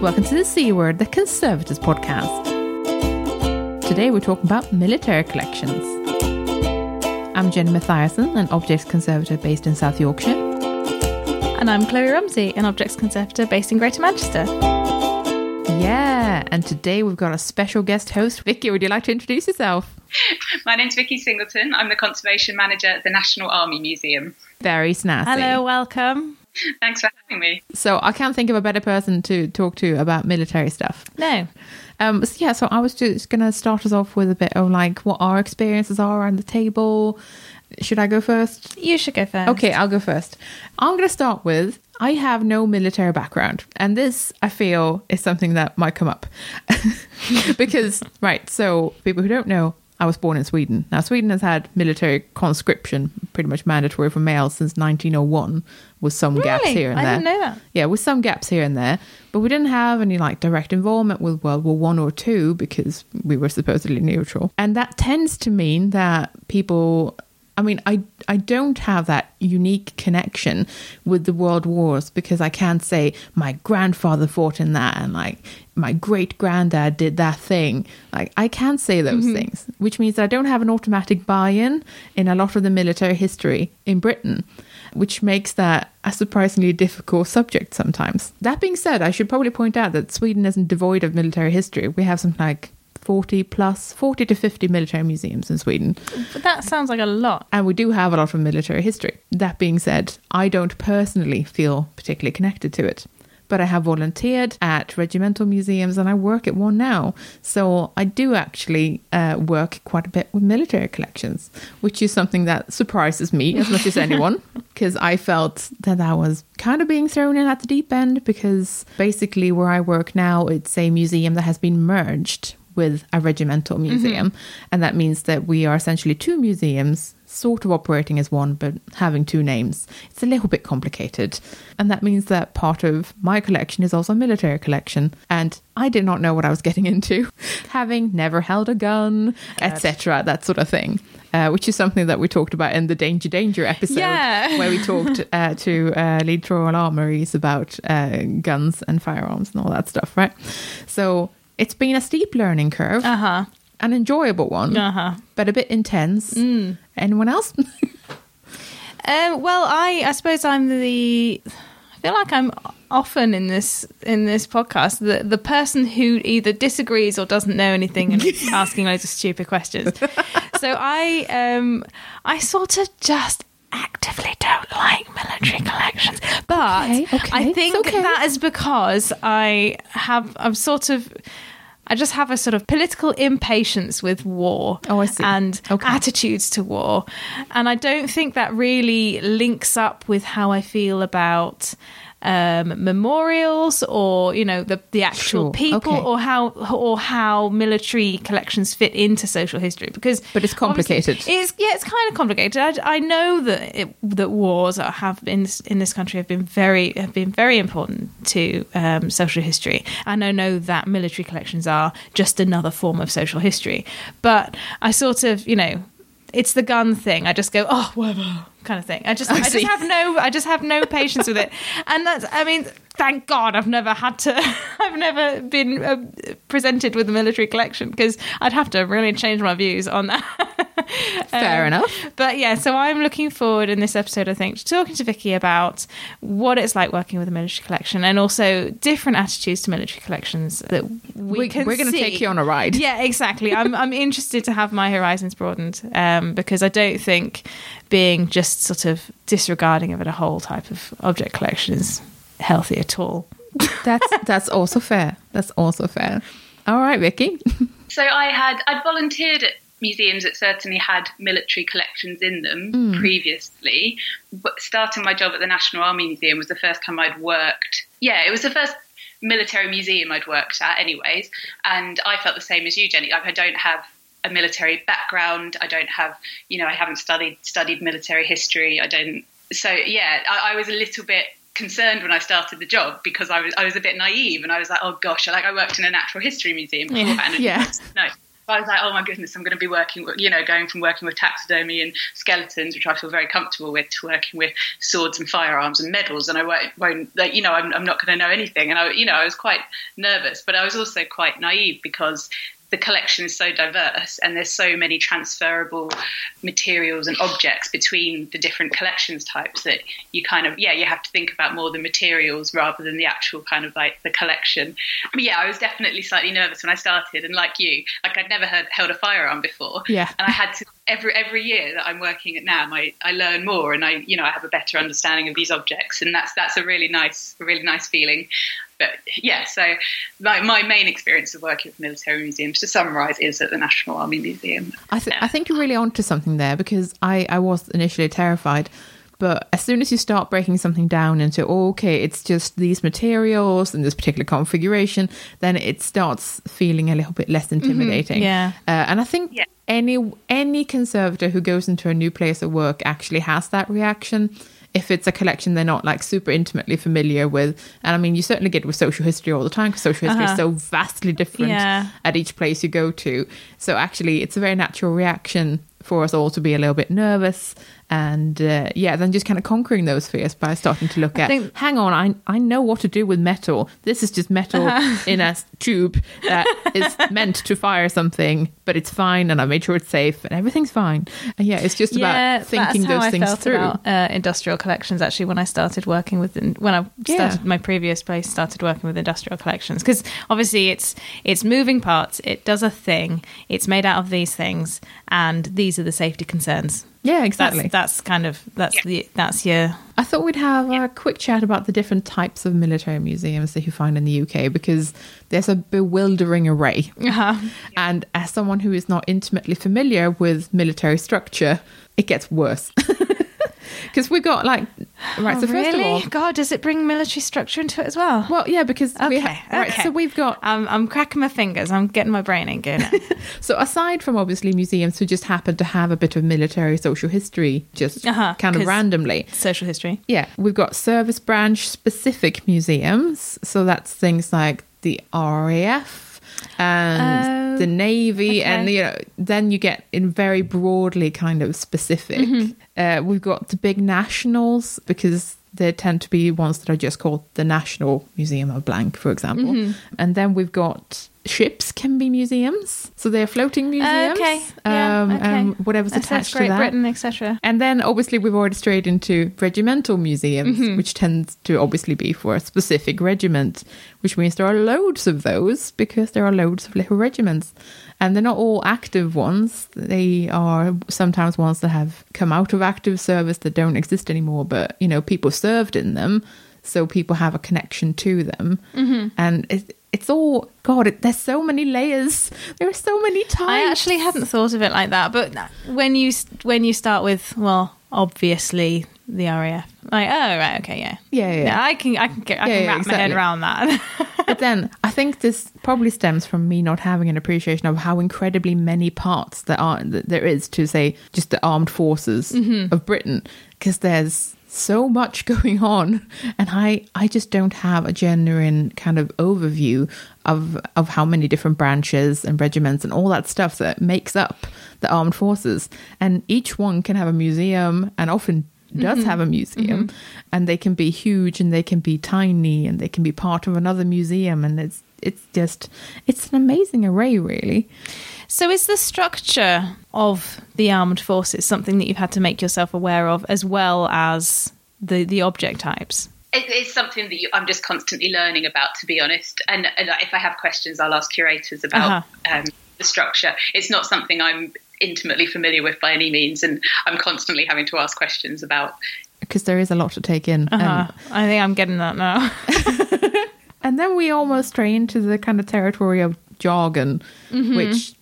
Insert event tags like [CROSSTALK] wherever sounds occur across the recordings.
Welcome to the C Word, the Conservators podcast. Today we're talking about military collections. I'm Jenny Mathiasson, an objects conservator based in South Yorkshire. And I'm Kloe Rumsey, an objects conservator based in Greater Manchester. Yeah, and today we've got a special guest host. Vicky, would you like to introduce yourself? [LAUGHS] My name's Vicky Singleton. I'm the Conservation Manager at the National Army Museum. Very snazzy. Hello, welcome. Thanks for having me. So I can't think of a better person to talk to about military stuff. No. Um, so yeah, so I was just going to start us off with a bit of like what our experiences are around the table. Should I go first? You should go first. Okay, I'll go first. I'm going to start with I have no military background, and this I feel is something that might come up [LAUGHS] because right. So people who don't know, I was born in Sweden. Now Sweden has had military conscription pretty much mandatory for males since 1901, with some gaps here and I there. didn't know that. Yeah, with some gaps here and there, but we didn't have any like direct involvement with World War One or two because we were supposedly neutral, and that tends to mean that people. I mean, I I don't have that unique connection with the world wars because I can't say my grandfather fought in that and like my great granddad did that thing. Like I can't say those mm-hmm. things, which means I don't have an automatic buy-in in a lot of the military history in Britain which makes that a surprisingly difficult subject sometimes. That being said, I should probably point out that Sweden isn't devoid of military history. We have something like 40 plus, 40 to 50 military museums in Sweden. But that sounds like a lot. And we do have a lot of military history. That being said, I don't personally feel particularly connected to it. But I have volunteered at regimental museums and I work at one now. So I do actually uh, work quite a bit with military collections, which is something that surprises me as much as [LAUGHS] anyone because I felt that I was kind of being thrown in at the deep end because basically where I work now, it's a museum that has been merged with a regimental museum. And that means that we are essentially two museums, sort of operating as one, but having two names. It's a little bit complicated. And that means that part of my collection is also a military collection. And I did not know what I was getting into, [LAUGHS] having never held a gun, etc., that sort of thing. Uh, which is something that we talked about in the Danger Danger episode, Yeah. [LAUGHS] where we talked uh, to uh, Leeds Royal Armouries about uh, guns and firearms and all that stuff, right? So it's been a steep learning curve, Uh huh. an enjoyable one, Uh huh. but a bit intense. Anyone else? [LAUGHS] Um, well, I I suppose I'm the. I feel like I'm often in this in this podcast the the person who either disagrees or doesn't know anything and [LAUGHS] asking loads of stupid questions. so I um I sort of just actively don't like military collections, but Okay, okay, I think okay. that is because I have I'm sort of. I just have a sort of political impatience with war Oh, I see. and Okay. attitudes to war. And I don't think that really links up with how I feel about um, memorials or you know the the actual Sure, people okay. or how or how military collections fit into social history because But it's complicated. It's yeah, it's kind of complicated. I, I know that it, that wars have been in this country have been very have been very important to um, social history, and I know that military collections are just another form of social history. But I sort of you know. It's the gun thing. I just go, oh, whatever, kind of thing. I just, [LAUGHS] I I, just have no, I just have no patience with it. And that's, I mean, thank God, I've never had to, [LAUGHS] I've never been uh, presented with a military collection because I'd have to really change my views on that. [LAUGHS] Fair Um, enough. But yeah, so I'm looking forward in this episode, I think, to talking to Vicky about what it's like working with a military collection and also different attitudes to military collections that we, We- can we're gonna take you on a ride. Yeah, exactly. I'm [LAUGHS] I'm interested to have my horizons broadened um, because I don't think being just sort of disregarding of it a whole type of object collection is healthy at all. That's that's also fair. That's also fair. All right, Vicky. So I had I'd volunteered at museums that certainly had military collections in them hmm. previously. But starting my job at the National Army Museum was the first time I'd worked. Yeah, it was the first military museum I'd worked at, anyways. And I felt the same as you, Jenny. Like I don't have a military background. I don't have, you know, I haven't studied studied military history. I don't. So yeah, I, I was a little bit concerned when I started the job because I was I was a bit naive and I was like, oh gosh, like I worked in a natural history museum and Yeah. No, I was like, oh my goodness, I'm going to be working, with, you know, going from working with taxidermy and skeletons, which I feel very comfortable with, to working with swords and firearms and medals, and I won't, won't like, you know, I'm, I'm not going to know anything, and I, you know, I was quite nervous, but I was also quite naive because the collection is so diverse and there's so many transferable materials and objects between the different collections types that you kind of yeah you have to think about more the materials rather than the actual kind of like the collection. But yeah i was definitely slightly nervous when i started and like you like i'd never heard, held a firearm before. Yeah. and i had to every every year that i'm working at NAM I, I learn more and i you know i have a better understanding of these objects and that's that's a really nice a really nice feeling but yeah, so my, my main experience of working with military museums, to summarise, is at the National Army Museum. I, th- I think you're really onto something there because I, I was initially terrified. But as soon as you start breaking something down into, oh, okay, it's just these materials and this particular configuration, then it starts feeling a little bit less intimidating. yeah. Uh, and I think Yeah. any any conservator who goes into a new place of work actually has that reaction. If it's a collection they're not like super intimately familiar with, and I mean, you certainly get with social history all the time because social history is uh-huh. so vastly different Yeah. at each place you go to. So actually, it's a very natural reaction for us all to be a little bit nervous and uh, yeah, then just kind of conquering those fears by starting to look at. think- Hang on, I I know what to do with metal. This is just metal Uh-huh. in a tube that is [LAUGHS] meant to fire something, but it's fine, and I made sure it's safe, and everything's fine. And yeah, it's just about thinking those I things through. About, uh, industrial collections, actually, when I started working with when I Yeah. started my previous place, started working with industrial collections because obviously it's it's moving parts. It does a thing. It's made out of these things, and these are the safety concerns. Yeah, exactly. That's, that's kind of that's the that's your I thought we'd have a quick chat about the different types of military museums that you find in the UK because there's a bewildering array. uh And as someone who is not intimately familiar with military structure, it gets worse. [LAUGHS] Because we've got like, right, so first Oh, really? of all, God, does it bring military structure into it as well? well, yeah, because we Okay, ha- right, okay. so we've got I'm, I'm cracking my fingers. I'm getting my brain in gear. [LAUGHS] So aside from obviously museums who just happen to have a bit of military social history just Uh-huh, kind of randomly. Social history. Yeah, we've got service branch specific museums. So that's things like the RAF and Oh, the Navy, okay. and you know, then you get in very broadly kind of specific. Mm-hmm. Uh, we've got the big nationals because they tend to be ones that are just called the National Museum of Blank, for example. Mm-hmm. And then we've got ships can be museums, so they're floating museums. okay. Yeah, um, okay. and whatever's SS attached to Great that. Britain, etc. And then obviously we've already strayed into regimental museums, Mm-hmm. which tends to obviously be for a specific regiment, which means there are loads of those because there are loads of little regiments. And they're not all active ones. They are sometimes ones that have come out of active service that don't exist anymore, but you know, people served in them, so people have a connection to them. Mm-hmm. And it, it's all God. It, there's so many layers. There are so many types. I actually hadn't thought of it like that, but when you when you start with well, obviously the RAF, like oh right, okay, yeah, Yeah, yeah, yeah. I can I can get I Yeah, can yeah, wrap my head around that. [LAUGHS] but then I think this probably stems from me not having an appreciation of how incredibly many parts there are that there is to say just the armed forces mm-hmm. of Britain because there's so much [LAUGHS] going on and I I just don't have a genuine kind of overview of of how many different branches and regiments and all that stuff that makes up the armed forces. And each one can have a museum and often does mm-hmm. have a museum. Mm-hmm. And they can be huge and they can be tiny and they can be part of another museum. And it's it's just it's an amazing array really so is the structure of the armed forces something that you've had to make yourself aware of, as well as the the object types? It, it's something that you, I'm just constantly learning about, to be honest. And, and if I have questions, I'll ask curators about um, the structure. It's not something I'm intimately familiar with by any means, and I'm constantly having to ask questions about. because there is a lot to take in Uh-huh. and, I think I'm getting that now. [LAUGHS] and then we almost stray into the kind of territory of jargon which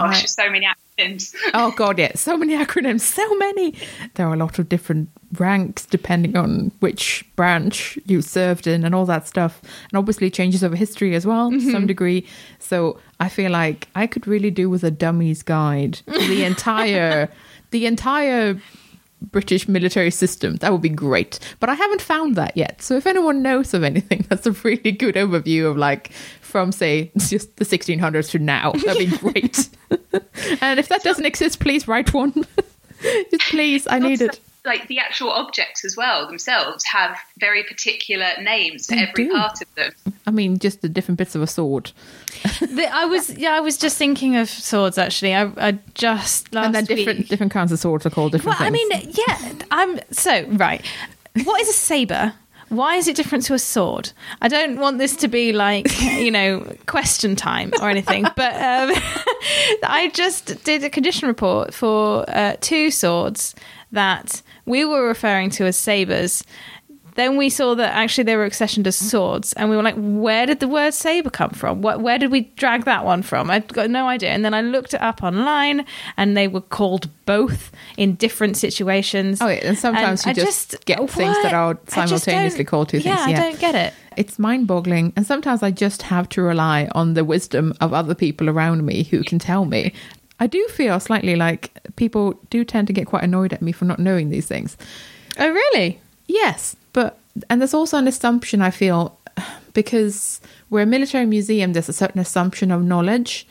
Gosh, so many acronyms. [LAUGHS] oh god yeah so many acronyms so many there are a lot of different ranks depending on which branch you served in and all that stuff and obviously changes over history as well to some mm-hmm. degree so i feel like i could really do with a dummy's guide to [LAUGHS] the entire the entire British military system. That would be great. But I haven't found that yet. So if anyone knows of anything, [LAUGHS] that's a really good overview of like from say just the 1600s to now. [LAUGHS] That'd be great. and if that doesn't exist, please write one. [LAUGHS] just please, I need it. Like the actual objects as well themselves have very particular names for They every do. part of them. I mean, just the different bits of a sword, The- I was [LAUGHS] yeah, I was just thinking of swords actually. I, I just last and then different week- different kinds of swords are called different Well, I mean, yeah, I'm so right. What is a saber? Why is it different to a sword? I don't want this to be like [LAUGHS] you know question time or anything, but um, [LAUGHS] I just did a condition report for uh, two swords that we were referring to as sabers. Then we saw that actually they were accessioned as mm. swords, and we were like, "Where did the word saber come from? What, where did we drag that one from?" I'd got no idea. And then I looked it up online, and they were called both in different situations. Oh, yeah, and sometimes you I just get things that are simultaneously called two yeah, things, I don't get it. it's mind boggling. And sometimes I just have to rely on the wisdom of other people around me who can tell me. I do feel slightly like people do tend to get quite annoyed at me for not knowing these things. Oh, really? Yes, but and there's also an assumption I feel [SIGHS] because we're a military museum. There's a certain assumption of knowledge,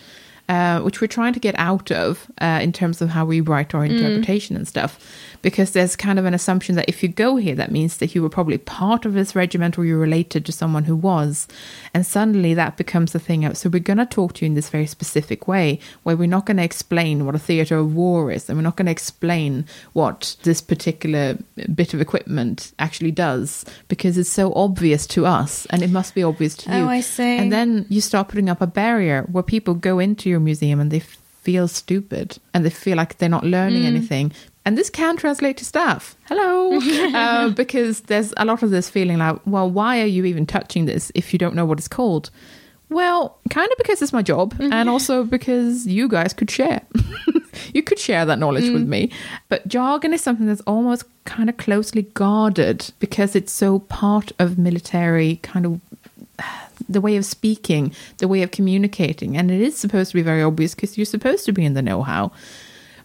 uh, which we're trying to get out of uh, in terms of how we write our interpretation and stuff. Because there's kind of an assumption that if you go here, that means that you were probably part of this regiment or you're related to someone who was, and suddenly that becomes a thing. So we're going to talk to you in this very specific way, where we're not going to explain what a theatre of war is, and we're not going to explain what this particular bit of equipment actually does, because it's so obvious to us, and it must be obvious to you. Oh, I see. And then you start putting up a barrier where people go into your museum and they feel stupid and they feel like they're not learning mm. anything. And this can translate to staff. Hello. [LAUGHS] uh, because there's a lot of this feeling like, well, why are you even touching this if you don't know what it's called? Well, kind of because it's my job, and also because you guys could share. [LAUGHS] you could share that knowledge with me. But jargon is something that's almost kind of closely guarded because it's so part of military kind of [SIGHS] the way of speaking, the way of communicating. And it is supposed to be very obvious because you're supposed to be in the know how.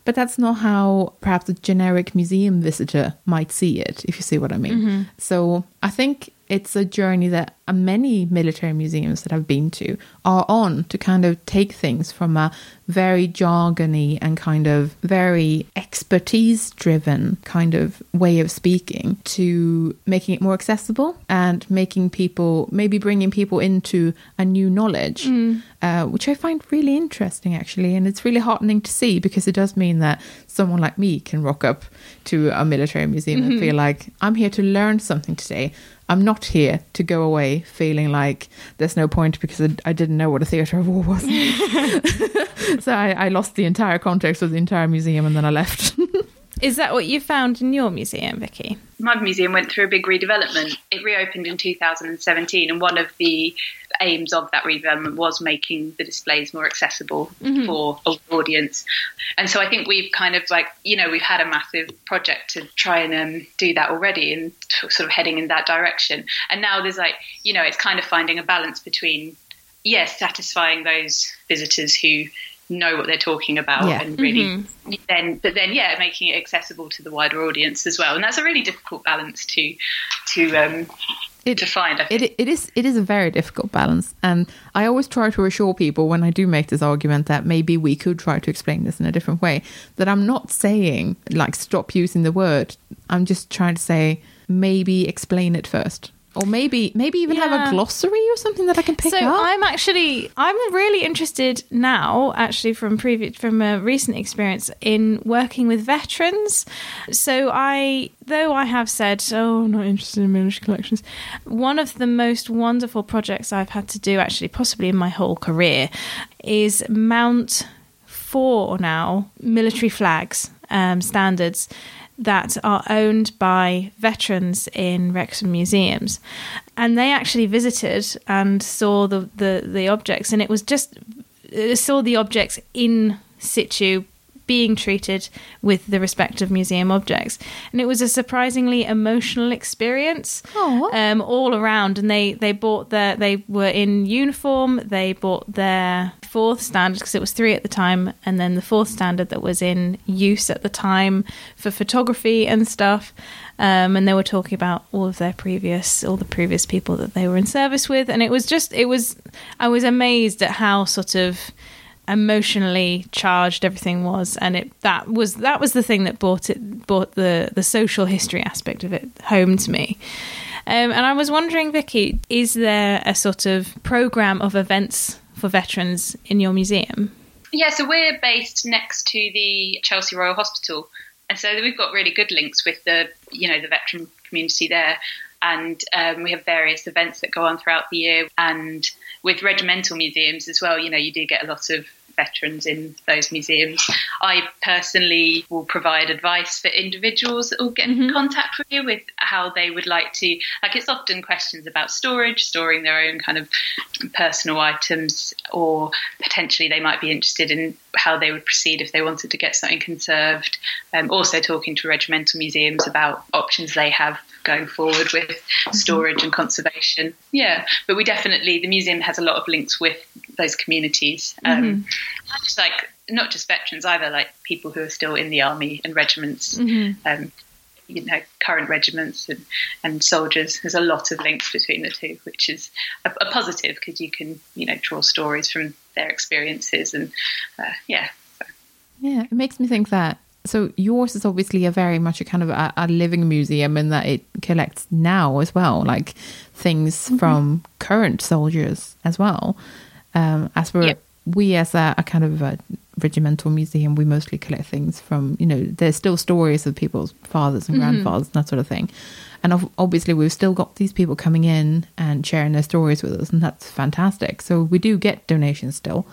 But that's not how perhaps a generic museum visitor might see it, if you see what I mean. Mm-hmm. So I think it's a journey that uh, many military museums that I've been to are on to kind of take things from a very jargony and kind of very expertise driven kind of way of speaking to making it more accessible and making people maybe bringing people into a new knowledge uh, which i find really interesting actually. And it's really heartening to see because it does mean that someone like me can rock up to a military museum and feel like i'm here to learn something today I'm not here to go away feeling like there's no point because I, I didn't know what a theatre of war was. [LAUGHS] [LAUGHS] so I, I lost the entire context of the entire museum and then I left. [LAUGHS] Is that what you found in your museum, Vicky? My museum went through a big redevelopment. It reopened in 2017, and one of the aims of that redevelopment was making the displays more accessible for an audience. And so I think we've kind of like, you know, we've had a massive project to try and um, do that already and t- sort of heading in that direction. And now there's like, you know, it's kind of finding a balance between, yes, satisfying those visitors who know what they're talking about Yeah. and really then but then yeah making it accessible to the wider audience as well and that's a really difficult balance to to um It- to find I think. it, it is it is a very difficult balance and I always try to assure people when I do make this argument that maybe we could try to explain this in a different way that I'm not saying like stop using the word I'm just trying to say maybe explain it first or maybe maybe even have a glossary or something that I can pick so up I'm actually I'm really interested now, actually from previous from a recent experience in working with veterans. So I, though I have said, oh, I'm not interested in military collections. One of the most wonderful projects I've had to do, actually, possibly in my whole career, is mount four now military flags um, standards that are owned by veterans in Wrexham museums. And they actually visited and saw the, the, the objects, and it was just uh, saw the objects in situ being treated with the respect of museum objects. And it was a surprisingly emotional experience Aw. um, all around. And they, they bought their, they were in uniform, they bought their fourth standard because it was three at the time, and then the fourth standard that was in use at the time for photography and stuff. Um, and they were talking about all of their previous, all the previous people that they were in service with, and it was just, it was, I was amazed at how sort of emotionally charged everything was, and it that was that was the thing that brought it brought the the social history aspect of it home to me. Um, and I was wondering, Vicky, is there a sort of program of events for veterans in your museum? Yeah, so we're based next to the Chelsea Royal Hospital, and so we've got really good links with the you know the veteran community there, and um, we have various events that go on throughout the year, and with regimental museums as well. You know, you do get a lot of veterans in those museums. I personally will provide advice for individuals that will get in mm-hmm. contact with you with how they would like to. Like, it's often questions about storage, storing their own kind of personal items, or potentially they might be interested in how they would proceed if they wanted to get something conserved. Um, also, talking to regimental museums about options they have going forward with storage and conservation. Yeah, but we definitely, the museum has a lot of links with those communities. Um, Just like, not just veterans either, like people who are still in the army and regiments. Um, you know, current regiments and, and soldiers. There's a lot of links between the two, which is a, a positive because you can, you know, draw stories from their experiences and, uh, yeah. So, Yeah, it makes me think that. So yours is obviously a very much a kind of a, a living museum in that it collects now as well, like things from current soldiers as well. Um, as we're Yep. we as a, a kind of a regimental museum, we mostly collect things from you know there's still stories of people's fathers and mm-hmm. grandfathers and that sort of thing, and obviously we've still got these people coming in and sharing their stories with us, and that's fantastic. So we do get donations still.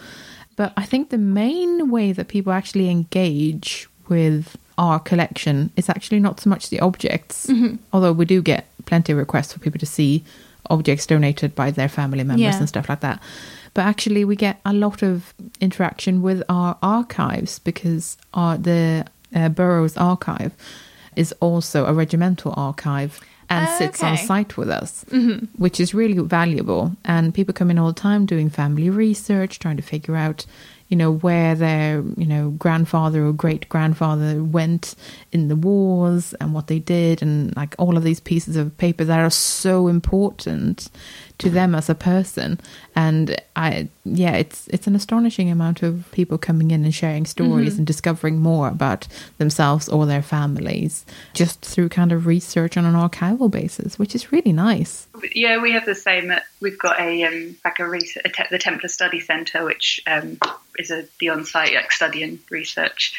But I think the main way that people actually engage with our collection is actually not so much the objects, mm-hmm. although we do get plenty of requests for people to see objects donated by their family members Yeah. and stuff like that. But actually, we get a lot of interaction with our archives because our, the uh, borough's archive is also a regimental archive and Oh, sits on site with us, which is really valuable. And people come in all the time doing family research, trying to figure out, you know, where their, you know, grandfather or great grandfather went in the wars and what they did, and like all of these pieces of paper that are so important to them as a person. And I, yeah, it's it's an astonishing amount of people coming in and sharing stories and discovering more about themselves or their families just through kind of research on an archival basis, which is really nice. yeah, we have the same. We've got a um, like a, research, a te- the Templer Study Centre, which um, is a the on-site like study and research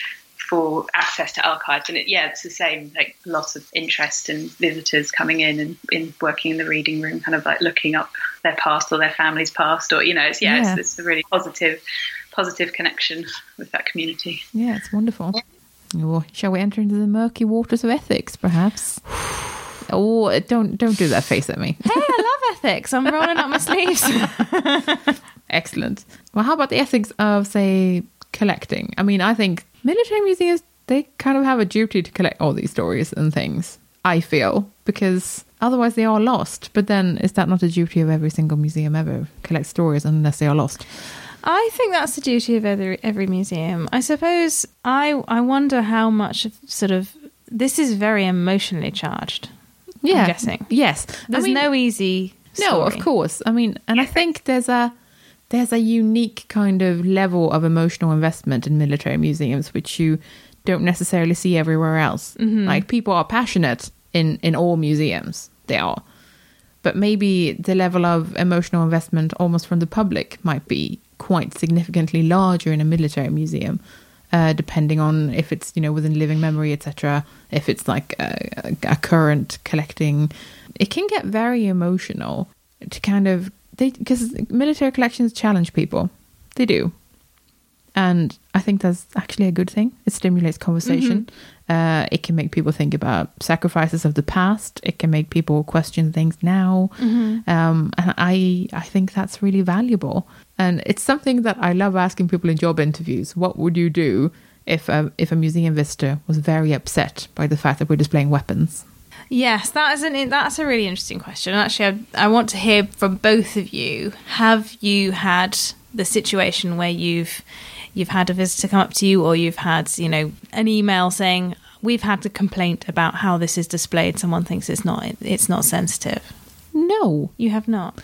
for access to archives, and it, yeah, it's the same. Like lots of interest and visitors coming in and in working in the reading room, kind of like looking up their past or their family's past, or you know, it's yeah, Yeah. It's, it's a really positive, positive connection with that community. Yeah, it's wonderful. Or shall we enter into the murky waters of ethics, perhaps? [SIGHS] Oh, don't don't do that face at me. Hey, I love ethics. I'm [LAUGHS] rolling up my sleeves. [LAUGHS] Excellent. Well, how about the ethics of, say, collecting? I mean, I think military museums they kind of have a duty to collect all these stories and things. I feel because otherwise they are lost. But then, is that not a duty of every single museum ever? Collect stories unless they are lost. I think that's the duty of every every museum. I suppose I I wonder how much of sort of this is very emotionally charged. Yeah, I'm guessing. Yes, There's I mean, no easy. No, of course. I mean, and I think there's a there's a unique kind of level of emotional investment in military museums which you don't necessarily see everywhere else. Like people are passionate in in all museums. They are. But maybe the level of emotional investment almost from the public might be quite significantly larger in a military museum. Uh, depending on if it's you know within living memory etc if it's like a, a, a current collecting it can get very emotional to kind of they because military collections challenge people. They do. And i think that's actually a good thing. It stimulates conversation. Uh, it can make people think about sacrifices of the past. It can make people question things now. Um, and i i think that's really valuable. And it's something that i love asking people in job interviews. What would you do if a, if a museum visitor was very upset by the fact that we're displaying weapons. Yes, that is an that's a really interesting question. Actually, I, I want to hear from both of you. Have you had the situation where you've you've had a visitor come up to you, or you've had you know an email saying we've had a complaint about how this is displayed. Someone thinks it's not it's not sensitive. No, You have not.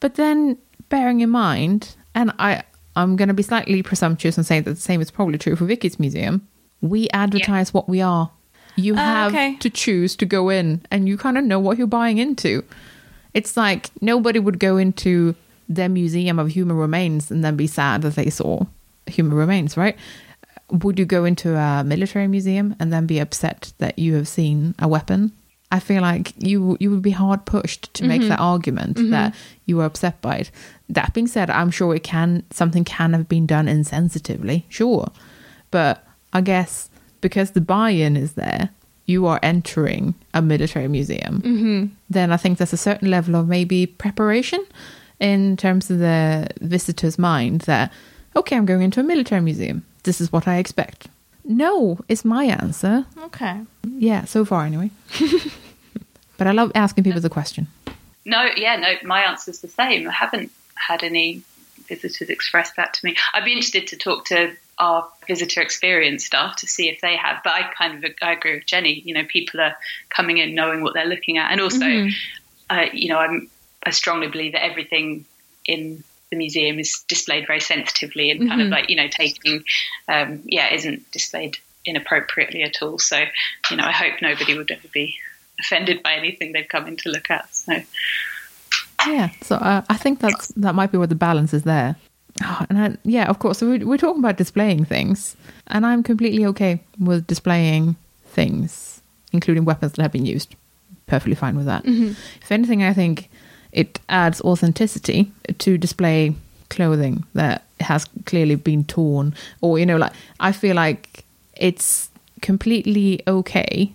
But then, bearing in mind, and I, I'm going to be slightly presumptuous and say that the same is probably true for Vicky's museum. We advertise what we are. You Oh, have okay. to choose to go in, and you kind of know what you're buying into. It's like nobody would go into their museum of human remains and then be sad that they saw human remains, right? Would you go into a military museum and then be upset that you have seen a weapon? I feel like you you would be hard pushed to make that mm-hmm. argument mm-hmm. that you were upset by it. That being said, I'm sure it can something can have been done insensitively, sure, but I guess because the buy-in is there, you are entering a military museum. Mm-hmm. Then I think there's a certain level of maybe preparation in terms of the visitor's mind that okay, I'm going into a military museum. This is what I expect. No, is my answer. Okay. Yeah, so far anyway. [LAUGHS] but I love asking people the question. No, yeah, no, my answer's the same. I haven't had any visitors express that to me. I'd be interested to talk to our visitor experience staff to see if they have, but I kind of I agree with Jenny. You know, people are coming in knowing what they're looking at, and also, uh, you know, I'm I strongly believe that everything in the museum is displayed very sensitively and kind of like you know taking, um, yeah, isn't displayed inappropriately at all. So, you know, I hope nobody would ever be offended by anything they've come in to look at. So. Yeah, so uh, I think that's that might be where the balance is there. Oh, and I, yeah, of course, so we're, we're talking about displaying things, and I'm completely okay with displaying things, including weapons that have been used. Perfectly fine with that. If anything, I think it adds authenticity to display clothing that has clearly been torn, or you know, like I feel like it's completely okay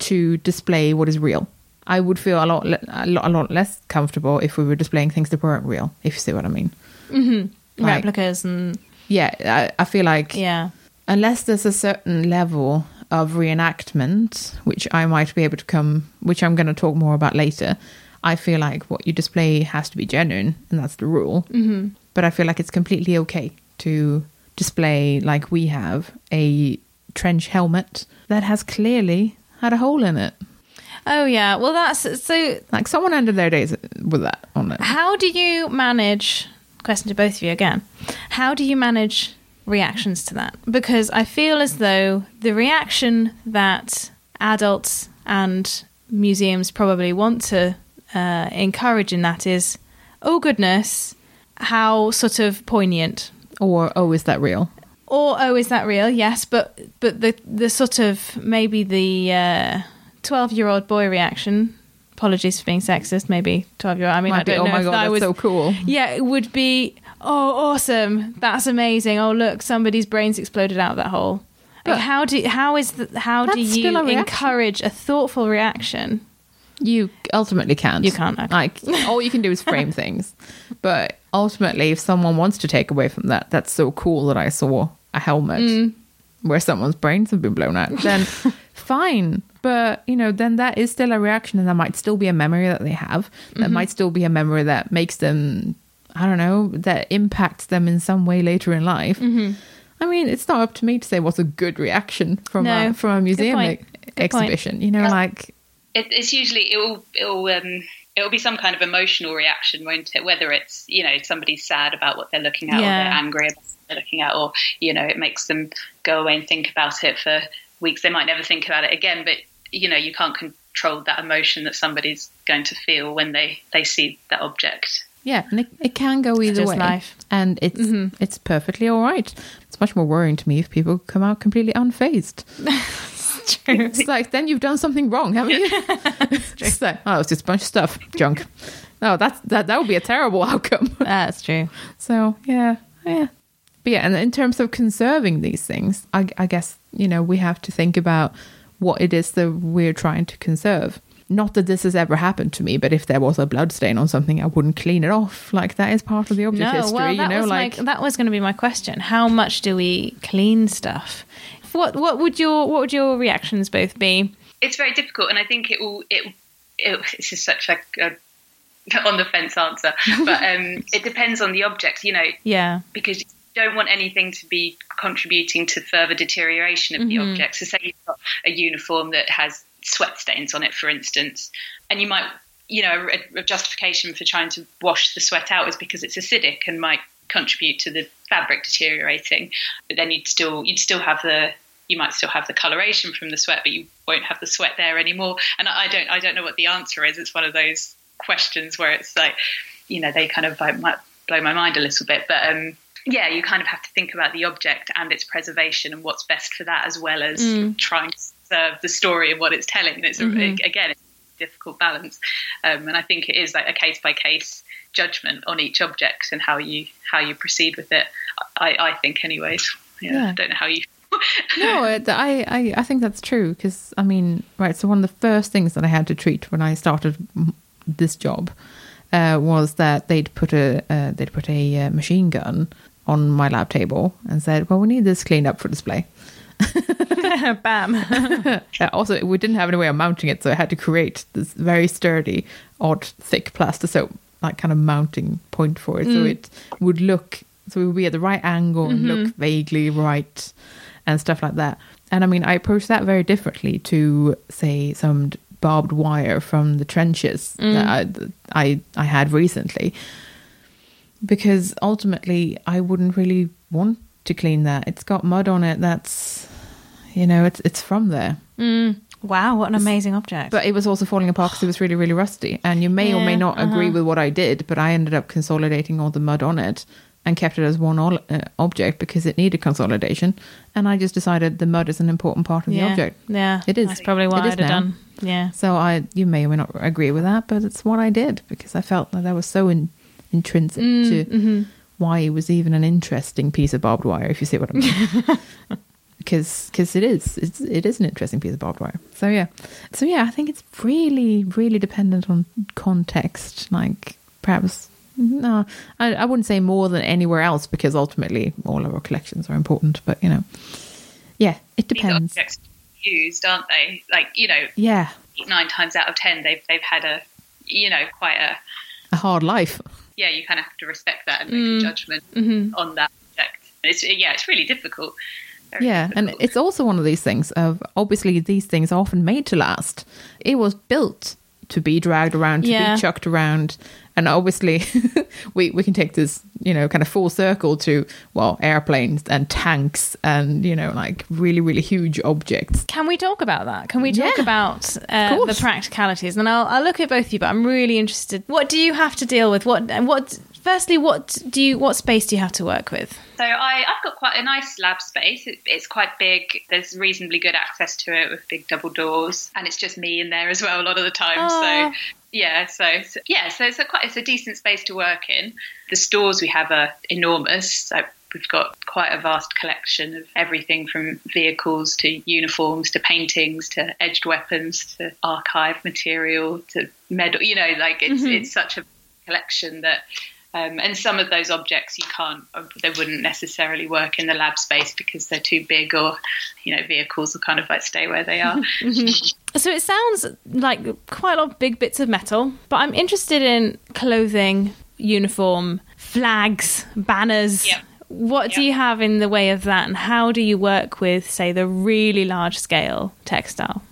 to display what is real. I would feel a lot, le- a lot, a lot less comfortable if we were displaying things that weren't real. If you see what I mean? Mm-hmm. Like, Replicas and yeah, I, I feel like yeah. unless there's a certain level of reenactment, which I might be able to come, which I'm going to talk more about later, I feel like what you display has to be genuine, and that's the rule. Mm-hmm. But I feel like it's completely okay to display, like we have, a trench helmet that has clearly had a hole in it. Oh yeah. Well, that's so. Like someone ended their days with that on it. How do you manage? Question to both of you again. How do you manage reactions to that? Because I feel as though the reaction that adults and museums probably want to uh, encourage in that is, oh goodness, how sort of poignant Or, oh, is that real? or oh is that real yes but but the the sort of maybe the 12 year old boy reaction apologies for being sexist maybe 12 year old i mean i Might be, don't oh know my god, that that's was so cool. yeah it would be oh awesome that's amazing oh look somebody's brains exploded out of that hole But- like, how do how is the, how do you a encourage a thoughtful reaction You ultimately can't. You can't, okay. Like all you can do is frame [LAUGHS] things. But ultimately, if someone wants to take away from that, that's so cool that I saw a helmet Mm. where someone's brains have been blown out. Then [LAUGHS] fine. But you know, then that is still a reaction, and that might still be a memory that they have. That Mm-hmm. might still be a memory that makes them, I don't know, that impacts them in some way later in life. Mm-hmm. I mean, it's not up to me to say what's a good reaction from No. a from a museum point. ex- Good point. exhibition. You know, like it, it's usually it will it will um, it will be some kind of emotional reaction, won't it? Whether it's you know somebody's sad about what they're looking at, or they're angry about what they're looking at, or you know it makes them go away and think about it for weeks. They might never think about it again, but you know you can't control that emotion that somebody's going to feel when they they see that object. Yeah, and it, it can go either just way, life. and it's mm-hmm. it's perfectly all right. It's much more worrying to me if people come out completely unfazed. [LAUGHS] True. [LAUGHS] It's like then you've done something wrong, haven't you? [LAUGHS] it's like, oh, it's just a bunch of stuff, junk. No, that's that that would be a terrible outcome. That's true. So yeah, yeah. But yeah, and in terms of conserving these things, I, I guess you know we have to think about what it is that we're trying to conserve. not that this has ever happened to me, but if there was a blood stain on something, I wouldn't clean it off. Like that is part of the object No, history. well, that you know, was like my, that was going to be my question. How much do we clean stuff? What what would your what would your reactions both be? it's very difficult, and I think it will. It, it this is such like a [LAUGHS] on the fence answer, but um, [LAUGHS] it depends on the object. You know, Yeah. because you don't want anything to be contributing to further deterioration of the object. So, say you've got a uniform that has sweat stains on it, for instance, and you might, you know, a, a justification for trying to wash the sweat out is because it's acidic and might contribute to the fabric deteriorating. But then you'd still you'd still have the you might still have the coloration from the sweat, but you won't have the sweat there anymore. And I don't I don't know what the answer is. It's one of those questions where it's like, you know, they kind of like, might blow my mind a little bit, but um, yeah, you kind of have to think about the object and its preservation and what's best for that, as well as trying to serve the story and what it's telling. And it's a, again, it's a difficult balance, um, and I think it is like a case by case judgment on each object and how you how you proceed with it. I, I think, anyways. Yeah, Yeah. I don't know how you. no, [LAUGHS] I, I, I think that's true because I mean, right. So one of the first things that I had to treat when I started this job uh, was that they'd put a uh, they'd put a uh, machine gun on my lab table and said, "Well, we need this cleaned up for display." [LAUGHS] Bam. [LAUGHS] Also, we didn't have any way of mounting it, so I had to create this very sturdy, odd, thick Plastazote, like kind of mounting point for it, so mm. it would look, so it would be at the right angle and look mm-hmm. vaguely right, and stuff like that. And I mean, I approached that very differently to, say, some barbed wire from the trenches that mm. I, that I I had recently, because ultimately I wouldn't really want to clean that. It's got mud on it. That's you know, it's it's from there. wow, what an amazing object. But it was also falling apart because it was really, really rusty. And you may or may Yeah, not agree with what I did, but I ended up consolidating all the mud on it and kept it as one ol- uh, object because it needed consolidation. And I just decided the mud is an important part of yeah. the object. Yeah. It is. That's probably what I'd have now. done. Yeah. So I, you may or may not agree with that, but it's what I did because I felt that that was so in, intrinsic Mm, to mm-hmm. why it was even an interesting piece of barbed wire, if you see what I mean. [LAUGHS] because cause it is it's, it is an interesting piece of barbed wire. So yeah, so yeah, I think it's really really dependent on context. Like perhaps no, I, I wouldn't say more than anywhere else because ultimately all of our collections are important. But you know, yeah, it depends. used, aren't they? Like you know, Yeah, nine times out of ten, they've they've had a you know quite a a hard life. Yeah. You kind of have to respect that and make a mm. judgment mm-hmm. on that object. It's yeah, it's really difficult. Very Yeah, and it's also one of these things of obviously these things are often made to last. It was built to be dragged around, to Yeah. be chucked around, and obviously [LAUGHS] we we can take this you know kind of full circle to well airplanes and tanks and you know like really really huge objects. Can we talk about that? Can we talk Yeah. about uh, the practicalities? And I'll, I'll look at both of you, but I'm really interested. What do you have to deal with? What what? Firstly, what do you? What space do you have to work with? So I, I've got quite a nice lab space. It, it's quite big. There's reasonably good access to it with big double doors, and it's just me in there as well a lot of the time. Aw. So yeah, so, yeah, so it's a quite it's a decent space to work in. The stores we have are enormous. So we've got quite a vast collection of everything from vehicles to uniforms to paintings to edged weapons to archive material to medal. You know, like it's mm-hmm. it's such a collection that um, and some of those objects you can't, they wouldn't necessarily work in the lab space because they're too big, or you know, vehicles will kind of like stay where they are. [LAUGHS] So it sounds like quite a lot of big bits of metal, but I'm interested in clothing, uniform, flags, banners. Yep. What do you have in the way of that, and how do you work with, say, the really large scale textile?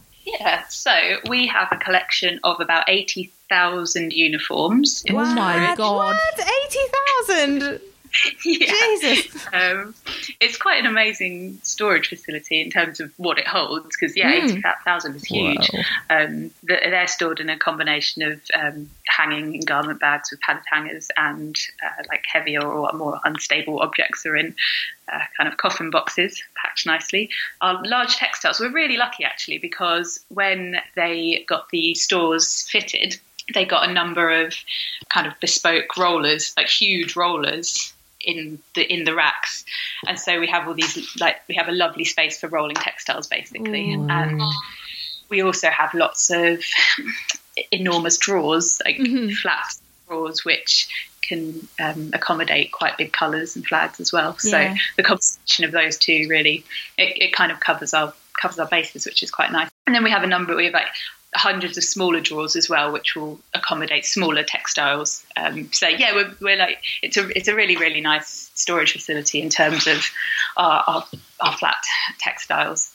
Yeah, so we have a collection of about eighty thousand uniforms. Oh my What? God. What? Eighty thousand? [LAUGHS] Yeah. Jesus. Um, it's quite an amazing storage facility in terms of what it holds because yeah, Mm. eighty thousand is huge. Wow. Um, they're stored in a combination of um, hanging in garment bags with padded hangers and uh, like heavier or more unstable objects are in uh, kind of coffin boxes packed nicely. Our large textiles, we're really lucky actually because when they got the stores fitted, they got a number of kind of bespoke rollers, like huge rollers in the in the racks, and so we have all these like we have a lovely space for rolling textiles basically, and we also have lots of enormous drawers, like flat drawers, which can um, accommodate quite big colours and flags as well. So Yeah. the combination of those two really, it, it kind of covers our covers our bases, which is quite nice. And then we have a number. We have like hundreds of smaller drawers as well, which will accommodate smaller textiles. Um, so yeah, we're, we're like it's a it's a really really nice storage facility in terms of our our, our flat textiles.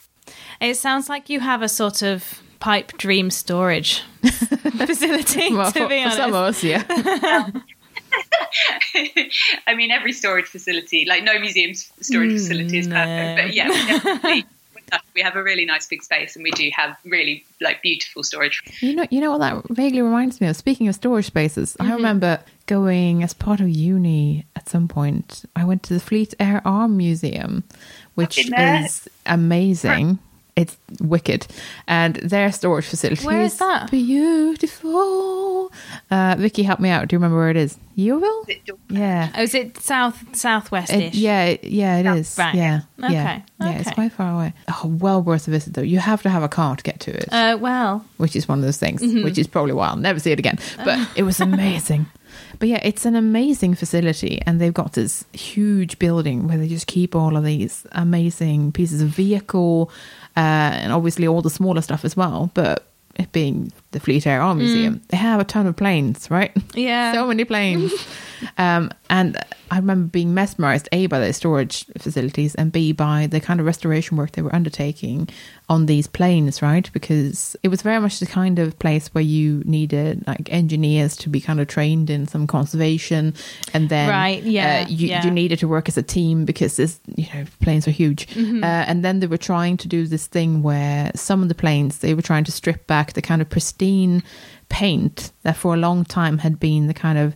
It sounds like you have a sort of pipe dream storage [LAUGHS] facility. Well, to for, be for honest, some of us, yeah. [LAUGHS] I mean, every storage facility, like no museum's storage Mm, facility is perfect, but yeah, we. We have a really nice big space, and we do have really like beautiful storage. You know, you know what that vaguely reminds me of. Speaking of storage spaces, I mm-hmm. remember going as part of uni at some point. I went to the Fleet Air Arm Museum, which is amazing. It's wicked, and their storage facility Where is that? beautiful. Uh, Vicky, help me out. Do you remember where it is? Yeovil? Yeah. Oh, is it south southwestish? It, yeah, it- yeah, it is. right. Yeah, Okay, yeah, yeah. It's quite far away. Oh, well worth a visit though. You have to have a car to get to it Uh, well, which is one of those things, Mm-hmm. which is probably why I'll never see it again. But [LAUGHS] it was amazing. but yeah, it's an amazing facility, and they've got this huge building where they just keep all of these amazing pieces of vehicle, and obviously all the smaller stuff as well. But it being the Fleet Air Arm Museum, they have a ton of planes, right? Mm. Yeah. [LAUGHS] so many planes. [LAUGHS] um, and I remember being mesmerized a by the storage facilities and b by the kind of restoration work they were undertaking on these planes, right? Because it was very much the kind of place where you needed like engineers to be kind of trained in some conservation, and then Right, yeah, uh, you, yeah. you needed to work as a team because this, you know, planes are huge. Mm-hmm. Uh, and then they were trying to do this thing where some of the planes they were trying to strip back the kind of pristine paint that for a long time had been the kind of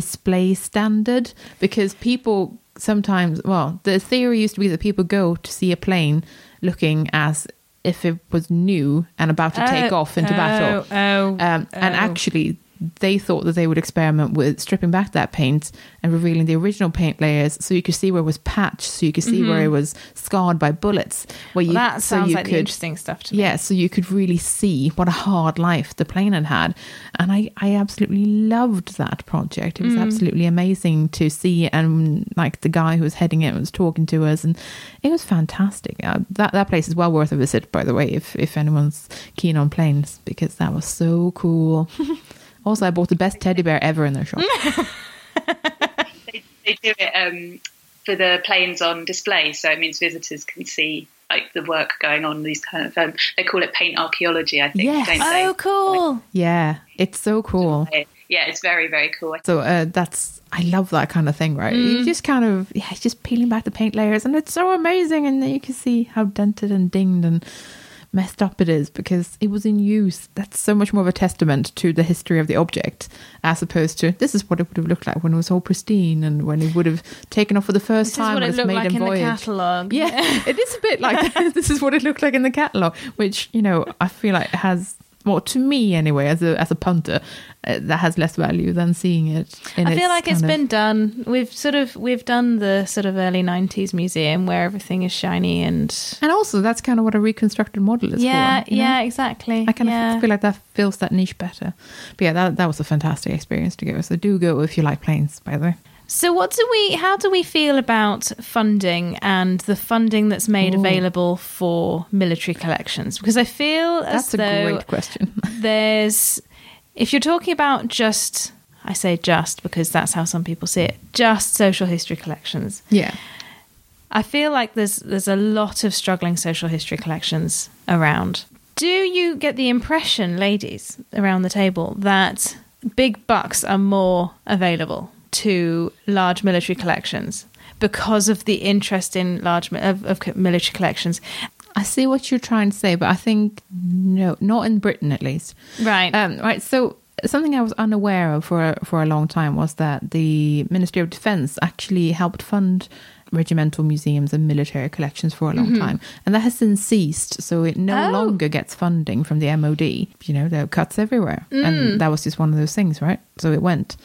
display standard because people sometimes well the theory used to be that people go to see a plane looking as if it was new and about to take Oh, off into battle oh, oh, um, and oh. actually they thought that they would experiment with stripping back that paint and revealing the original paint layers so you could see where it was patched so you could see where it was scarred by bullets. Where Mm-hmm. Well, you that so sounds you like the could interesting stuff to me. yeah so you could really see what a hard life the plane had had. And i i absolutely loved that project. It was absolutely amazing to see and like the guy who was heading it was talking to us and it was fantastic. Uh, that that place is well worth a visit by the way if if anyone's keen on planes because that was so cool [LAUGHS] also i bought the best teddy bear ever in their shop [LAUGHS] They, they do it um, for the planes on display, so it means visitors can see like the work going on. These kind of um, they call it paint archaeology, I think. Yes. Don't they? Oh, cool. yeah it's so cool Yeah, it's very very cool. So uh, that's I love that kind of thing, right? You just kind of yeah, it's just peeling back the paint layers, and it's so amazing, and then you can see how dented and dinged and messed up it is because it was in use. That's so much more of a testament to the history of the object, as opposed to this is what it would have looked like when it was all pristine and when it would have taken off for the first This is time what it its looked like in the voyage. catalogue. Yeah, [LAUGHS] [LAUGHS] it is a bit like [LAUGHS] this is what it looked like in the catalogue, which you know I feel like has well to me anyway as a as a punter Uh, that has less value than seeing it. In I feel like it's been done. We've sort of we've done the sort of early '90s museum where everything is shiny and and also that's kind of what a reconstructed model is yeah, for. you know? yeah, exactly. I kind yeah. of feel like that fills that niche better. But yeah, that that was a fantastic experience to go. So do go if you like planes, by the way. So, what do we? How do we feel about funding and the funding that's made Ooh. available for military collections? Because I feel as That's a though great question. [LAUGHS] there's, if you're talking about just, I say just because that's how some people see it, just social history collections. yeah. I feel like there's there's a lot of struggling social history collections around. Do you get the impression, ladies around the table, that big bucks are more available to large military collections because of the interest in large of, of military collections? I see what you're trying to say, but I think no, not in Britain at least. Right. Um, right. So something I was unaware of for a, for a long time was that the Ministry of Defence actually helped fund regimental museums and military collections for a long time, and that has since ceased. So it no Mm-hmm. Oh. longer gets funding from the MOD. You know, there are cuts everywhere, and that was just one of those things, right? So it went.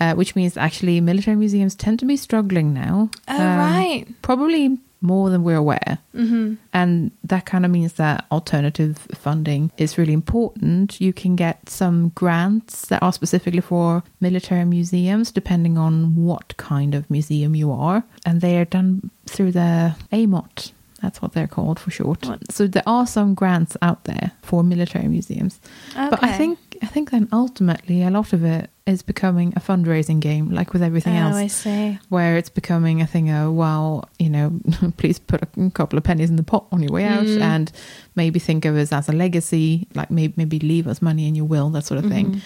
Uh, which means actually military museums tend to be struggling now. Oh, right. Probably more than we're aware. Mm-hmm. And that kind of means that alternative funding is really important. You can get some grants that are specifically for military museums, depending on what kind of museum you are. And they are done through the AMOT. That's what they're called for short. What? So there are some grants out there for military museums. But I Okay. Think I think then ultimately a lot of it is becoming a fundraising game, like with everything oh, else I see. where it's becoming a thing of well you know [LAUGHS] please put a couple of pennies in the pot on your way out Mm. and maybe think of us as a legacy like maybe, maybe leave us money in your will that sort of thing Mm-hmm.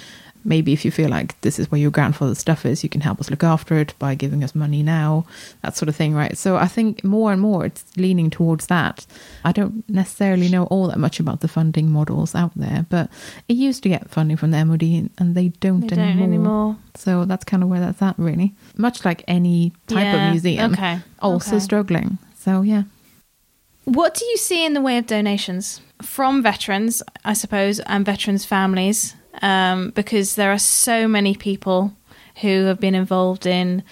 Maybe if you feel like this is where your grandfather's stuff is you can help us look after it by giving us money now that sort of thing right so i think more and more it's leaning towards that i don't necessarily know all that much about the funding models out there but it used to get funding from the mod and they don't, They don't anymore. so that's kind of where that's at, really. Much like any type Yeah, of museum, okay, also okay. struggling. So yeah, What do you see in the way of donations from veterans, I suppose, and veterans' families? Um, because there are so many people who have been involved in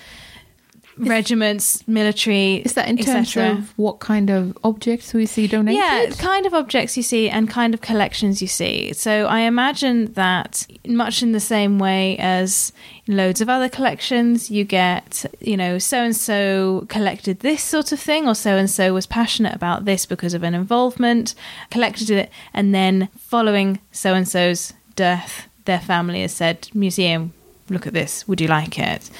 regiments, military. is that in terms of what kind of objects we see donated? Yeah, kind of objects you see and kind of collections you see. So I imagine that much in the same way as loads of other collections, you get, you know, so and so collected this sort of thing, or so and so was passionate about this because of an involvement, collected it, and then following so and so's death, their family has said, Museum, look at this, would you like it?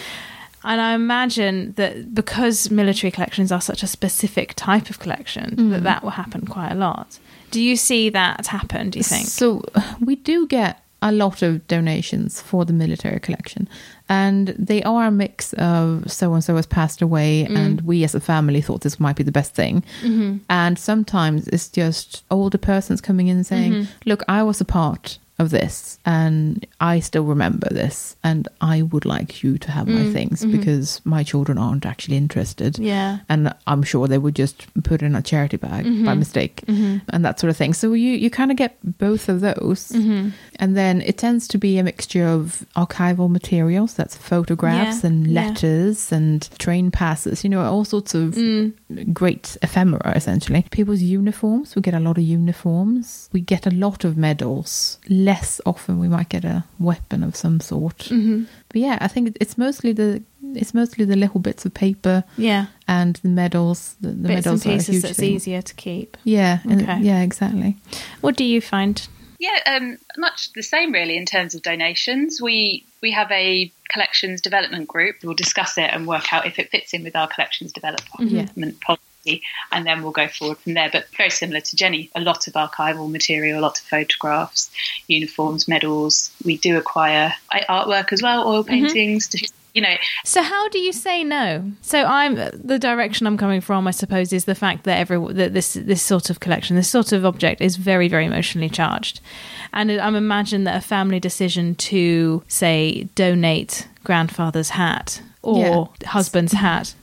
And I imagine that because military collections are such a specific type of collection, that that will happen quite a lot. Do you see that happen? Do you think? So we do get a lot of donations for the military collection, and they are a mix of so and so has passed away, Mm. and we as a family thought this might be the best thing. Mm-hmm. And sometimes it's just older persons coming in saying, Mm-hmm. "Look, I was a part." Of this, and I still remember this, and I would like you to have my Mm, things mhm. because my children aren't actually interested Yeah. and I'm sure they would just put in a charity bag by Mhm. mistake Mm-hmm. and that sort of thing. So you you kind of get both of those, Mm-hmm. and then it tends to be a mixture of archival materials, that's photographs Yeah, and yeah. letters and train passes, you know, all sorts of Mm. great ephemera essentially. People's uniforms, we get a lot of uniforms. We get a lot of medals. Less often we might get a weapon of some sort. Mm-hmm. But yeah, I think it's mostly the it's mostly the little bits of paper Yeah. and the medals. The, the Bits and medals are pieces huge that's thing. easier to keep. Yeah, and- Okay. yeah, exactly. What do you find? Yeah, um, much the same really in terms of donations. We we have a collections development group. We'll discuss it and work out if it fits in with our collections development Yeah. policy, and then we'll go forward from there. But very similar to Jenny, a lot of archival material, a lot of photographs, uniforms, medals. We do acquire uh, artwork as well, oil paintings. To, you know, So how do you say no? So I'm the direction I'm coming from, I suppose, is the fact that every that this this sort of collection, this sort of object, is very very emotionally charged, and I'm imagine that a family decision to say donate grandfather's hat or husband's hat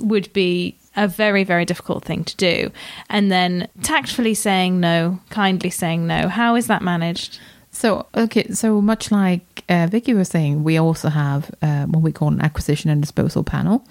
would be a very very difficult thing to do, and then tactfully saying no, kindly saying no. How is that managed? So okay, so much like uh, Vicky was saying, we also have uh, what we call an acquisition and disposal panel,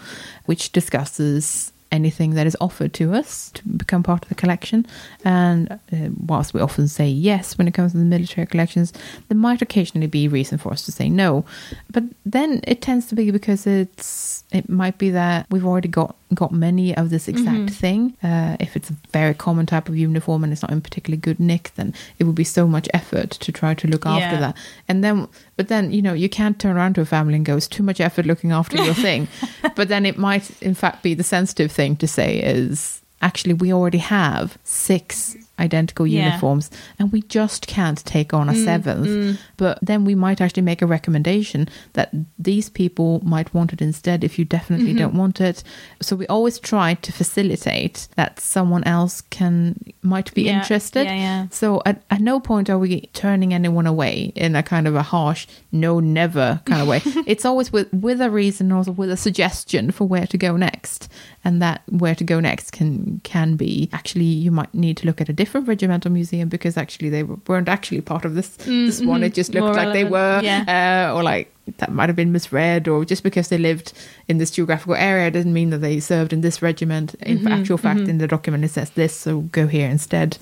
which discusses anything that is offered to us to become part of the collection. And uh, whilst we often say yes when it comes to the military collections, there might occasionally be reason for us to say no. But then it tends to be because it's it might be that we've already got got many of this exact thing. Uh, if it's a very common type of uniform and it's not in particularly good nick, then it would be so much effort to try to look after that. And then, but then you know you can't turn around to a family and go, "It's too much effort looking after your [LAUGHS] thing." But then it might, in fact, be the sensitive thing to say is actually we already have six identical Yeah. uniforms and we just can't take on a mm, seventh. Mm. but then we might actually make a recommendation that these people might want it instead if you definitely mm-hmm. don't want it. So we always try to facilitate that someone else can might be Yeah, interested. Yeah. so at, at no point are we turning anyone away in a kind of a harsh no never kind of way. [LAUGHS] It's always with with a reason also with a suggestion for where to go next and that where to go next can can be actually you might need to look at a different regimental museum because actually they weren't actually part of this mm, this one. It mm-hmm. just looked like they were, yeah. uh, or like that might have been misread, or just because they lived in this geographical area doesn't mean that they served in this regiment. In mm-hmm, actual fact, mm-hmm. in the document it says this, so go here instead.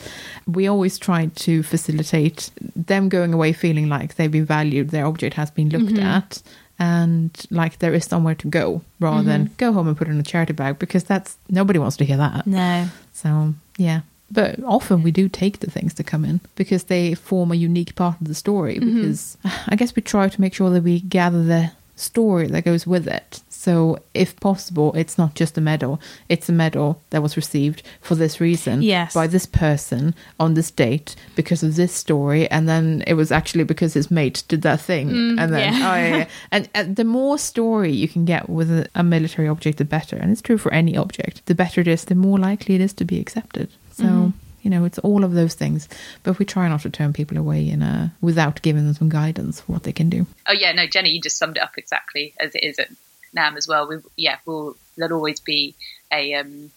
We always try to facilitate them going away feeling like they've been valued, their object has been looked at. And like there is somewhere to go, rather than mm-hmm. go home and put it in a charity bag, because that's nobody wants to hear that. No. So yeah, but often we do take the things that come in because they form a unique part of the story. Mm-hmm. Because [SIGHS] I guess we try to make sure that we gather the story that goes with it. So if possible, it's not just a medal; it's a medal that was received for this reason Yes. by this person on this date because of this story, and then it was actually because his mate did that thing, mm, and then yeah. oh, yeah, yeah. [LAUGHS] And, and the more story you can get with a, a military object, the better. And it's true for any object. The better it is, the more likely it is to be accepted. So mm-hmm. you know, it's all of those things. But we try not to turn people away in a without giving them some guidance for what they can do. Oh yeah, no, Jenny, you just summed it up exactly as it is at NAM as well. We yeah, we'll there'll always be a um,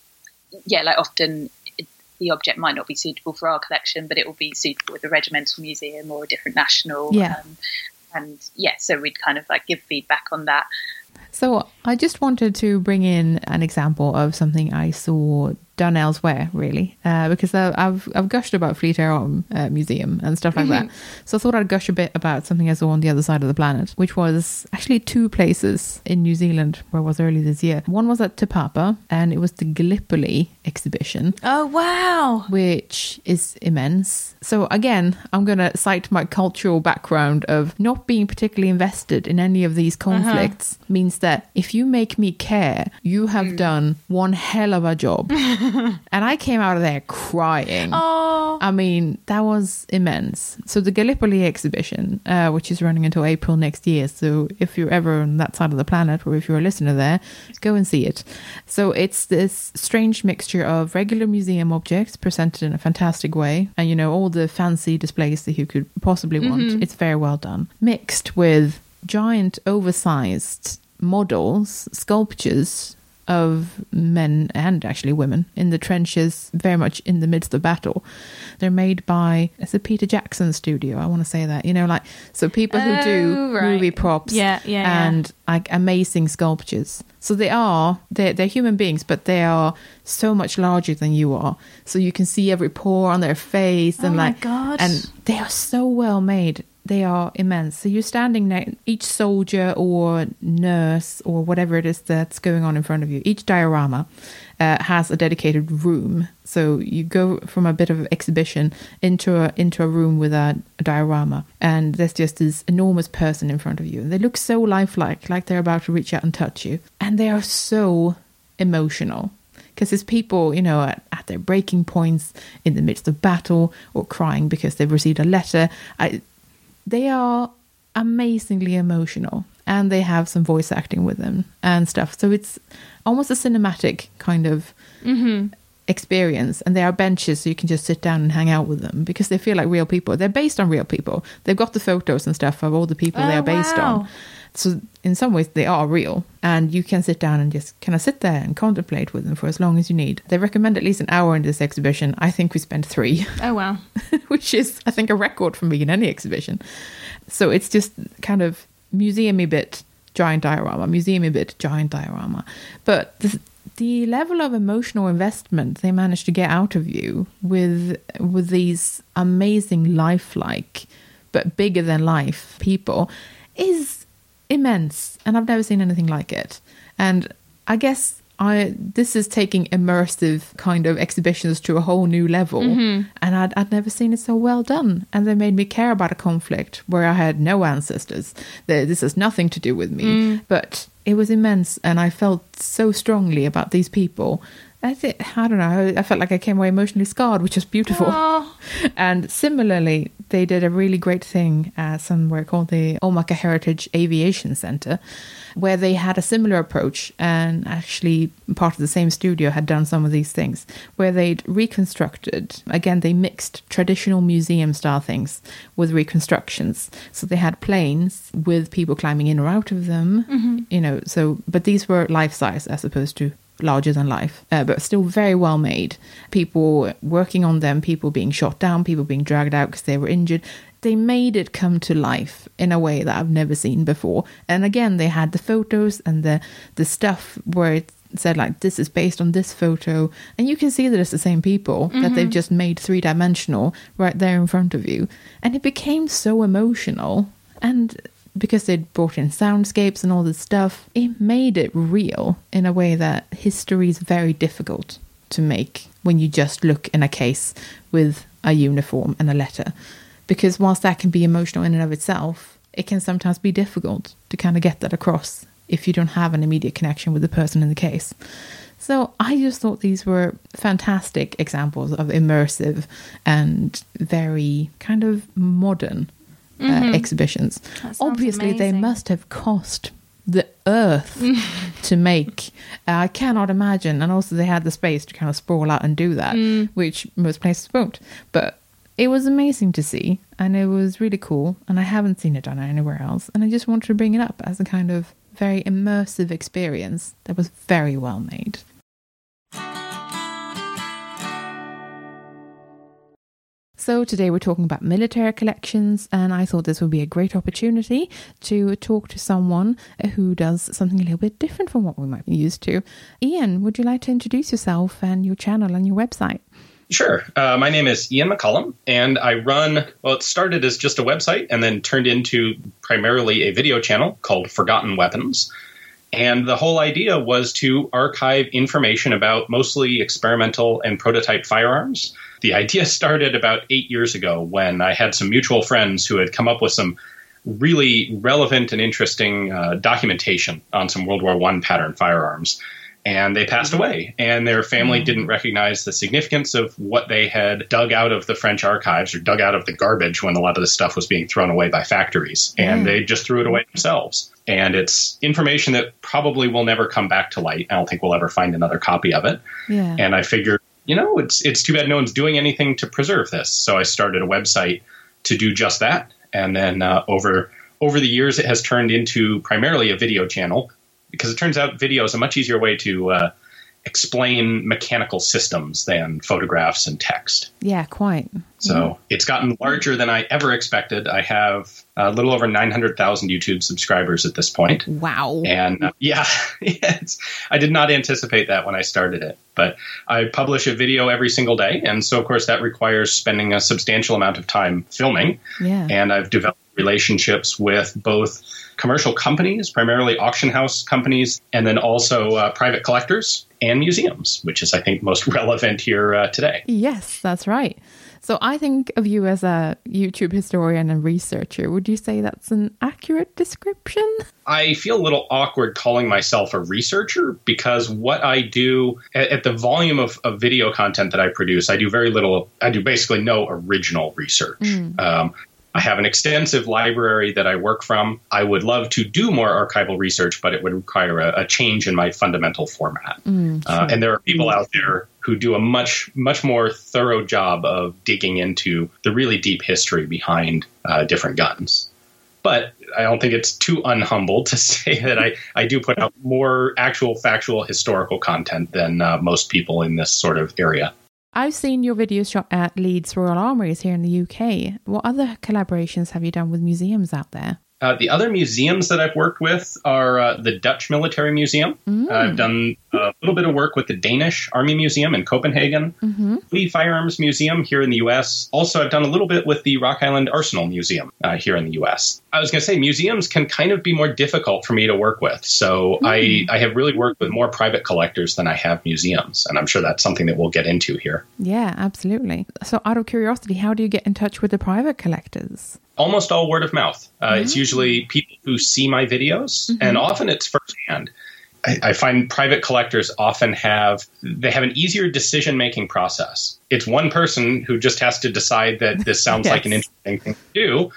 yeah, like often the object might not be suitable for our collection, but it will be suitable with a regimental museum or a different national. Yeah. Um, and yeah, so we'd kind of like give feedback on that. So I just wanted to bring in an example of something I saw done elsewhere, really, uh, because I've I've gushed about Fleet Air Arm uh, Museum and stuff like that. So I thought I'd gush a bit about something I saw on the other side of the planet, which was actually two places in New Zealand where I was early this year. One was at Te Papa, and it was the Gallipoli exhibition Oh wow. which is immense. So again, I'm going to cite my cultural background of not being particularly invested in any of these conflicts means that if you make me care, you have done one hell of a job. [LAUGHS] [LAUGHS] and I came out of there crying. Oh. I mean, that was immense. So the Gallipoli exhibition, uh, which is running until April next year. So if you're ever on that side of the planet, or if you're a listener there, go and see it. So it's this strange mixture of regular museum objects presented in a fantastic way, and you know all the fancy displays that you could possibly want. It's very well done, mixed with giant, oversized models, sculptures of men and actually women in the trenches, very much in the midst of battle. They're made by it's a Peter Jackson studio. I want to say that you know, like so people who do Oh, right. movie props, Yeah, yeah, yeah. and like amazing sculptures. So they are they're, they're human beings, but they are so much larger than you are. So you can see every pore on their face, oh and Oh my like, God. and they are so well made. They are immense. So you're standing next each soldier or nurse or whatever it is that's going on in front of you, each diorama uh, has a dedicated room. So you go from a bit of exhibition into a into a room with a, a diorama, and there's just this enormous person in front of you. And they look so lifelike, like they're about to reach out and touch you, and they are so emotional because it's people, you know, at, at their breaking points in the midst of battle or crying because they've received a letter. I, they are amazingly emotional and they have some voice acting with them and stuff. So it's almost a cinematic kind of mm-hmm. experience. And there are benches so you can just sit down and hang out with them because they feel like real people. They're based on real people. They've got the photos and stuff of all the people they Oh, are based wow. on. So in some ways they are real and you can sit down and just kind of sit there and contemplate with them for as long as you need. They recommend at least an hour in this exhibition. I think we spent three. Oh wow. [LAUGHS] which is I think a record for me in any exhibition. So it's just kind of museumy bit giant diorama, museumy bit giant diorama. But the, the level of emotional investment they manage to get out of you with with these amazing lifelike but bigger than life people is immense and I've never seen anything like it. And I guess I this is taking immersive kind of exhibitions to a whole new level mm-hmm. and I'd, I'd never seen it so well done and they made me care about a conflict where I had no ancestors. This has nothing to do with me mm. but it was immense and I felt so strongly about these people I, thi- I don't know I felt like I came away emotionally scarred which is beautiful Oh. [LAUGHS] and similarly, they did a really great thing uh, somewhere called the Omaka Heritage Aviation Center, where they had a similar approach. And actually, part of the same studio had done some of these things, where they'd reconstructed, again, they mixed traditional museum style things with reconstructions. So they had planes with people climbing in or out of them, you know, so, but these were life size as opposed to larger than life, uh, but still very well made. People working on them, people being shot down, people being dragged out because they were injured. They made it come to life in a way that I've never seen before. And again, they had the photos and the the stuff where it said like this is based on this photo, and you can see that it's the same people that they've just made three dimensional right there in front of you, and it became so emotional and because they'd brought in soundscapes and all this stuff, it made it real in a way that history is very difficult to make when you just look in a case with a uniform and a letter. Because whilst that can be emotional in and of itself, it can sometimes be difficult to kind of get that across if you don't have an immediate connection with the person in the case. So I just thought these were fantastic examples of immersive and very kind of modern uh, exhibitions. That sounds Obviously, they must have cost the earth [LAUGHS] to make. Uh, I cannot imagine. And also, they had the space to kind of sprawl out and do that, which most places won't. But it was amazing to see, and it was really cool. And I haven't seen it done anywhere else. And I just wanted to bring it up as a kind of very immersive experience that was very well made. So, today we're talking about military collections, and I thought this would be a great opportunity to talk to someone who does something a little bit different from what we might be used to. Ian, would you like to introduce yourself and your channel and your website? Sure. Uh, my name is Ian McCollum, and I run, well, it started as just a website and then turned into primarily a video channel called Forgotten Weapons. And the whole idea was to archive information about mostly experimental and prototype firearms. The idea started about eight years ago when I had some mutual friends who had come up with some really relevant and interesting uh, documentation on some World War I pattern firearms. And they passed away, and their family didn't recognize the significance of what they had dug out of the French archives or dug out of the garbage when a lot of this stuff was being thrown away by factories. And Mm. they just threw it away themselves. And it's information that probably will never come back to light. I don't think we'll ever find another copy of it. Yeah. And I figured, you know, it's it's too bad no one's doing anything to preserve this. So I started a website to do just that. And then uh, over over the years, it has turned into primarily a video channel because it turns out video is a much easier way to uh, explain mechanical systems than photographs and text. yeah, quite. So it's gotten larger than I ever expected. I have a little over 900,000 YouTube subscribers at this point. Wow. And uh, yeah, [LAUGHS] I did not anticipate that when I started it. But I publish a video every single day. And so, of course, that requires spending a substantial amount of time filming. Yeah. And I've developed relationships with both commercial companies, primarily auction house companies, and then also uh, private collectors and museums, which is, I think, most [LAUGHS] relevant here uh, today. Yes, that's right. So I think of you as a YouTube historian and researcher. Would you say that's an accurate description? I feel a little awkward calling myself a researcher because what I do at, at the volume of, of video content that I produce, I do very little, I do basically no original research. Um, I have an extensive library that I work from. I would love to do more archival research, but it would require a, a change in my fundamental format. Uh, and there are people out there who do a much, much more thorough job of digging into the really deep history behind uh, different guns but I don't think it's too unhumble [LAUGHS] to say that I, I do put out more actual factual historical content than uh, most people in this sort of area. I've seen your videos shot at Leeds Royal Armouries here in the UK. What other collaborations have you done with museums out there? Uh, the other museums that I've worked with are uh, the Dutch Military Museum. I've done a little bit of work with the Danish Army Museum in Copenhagen, Lee Firearms Museum here in the U.S. Also, I've done a little bit with the Rock Island Arsenal Museum uh, here in the U.S. I was going to say museums can kind of be more difficult for me to work with, so I, I have really worked with more private collectors than I have museums, and I'm sure that's something that we'll get into here. Yeah, absolutely. So, out of curiosity, how do you get in touch with the private collectors? almost all word of mouth. Uh, It's usually people who see my videos, and often it's firsthand. I, I find private collectors often have they have an easier decision making process. It's one person who just has to decide that this [LAUGHS] sounds like an interesting thing to do,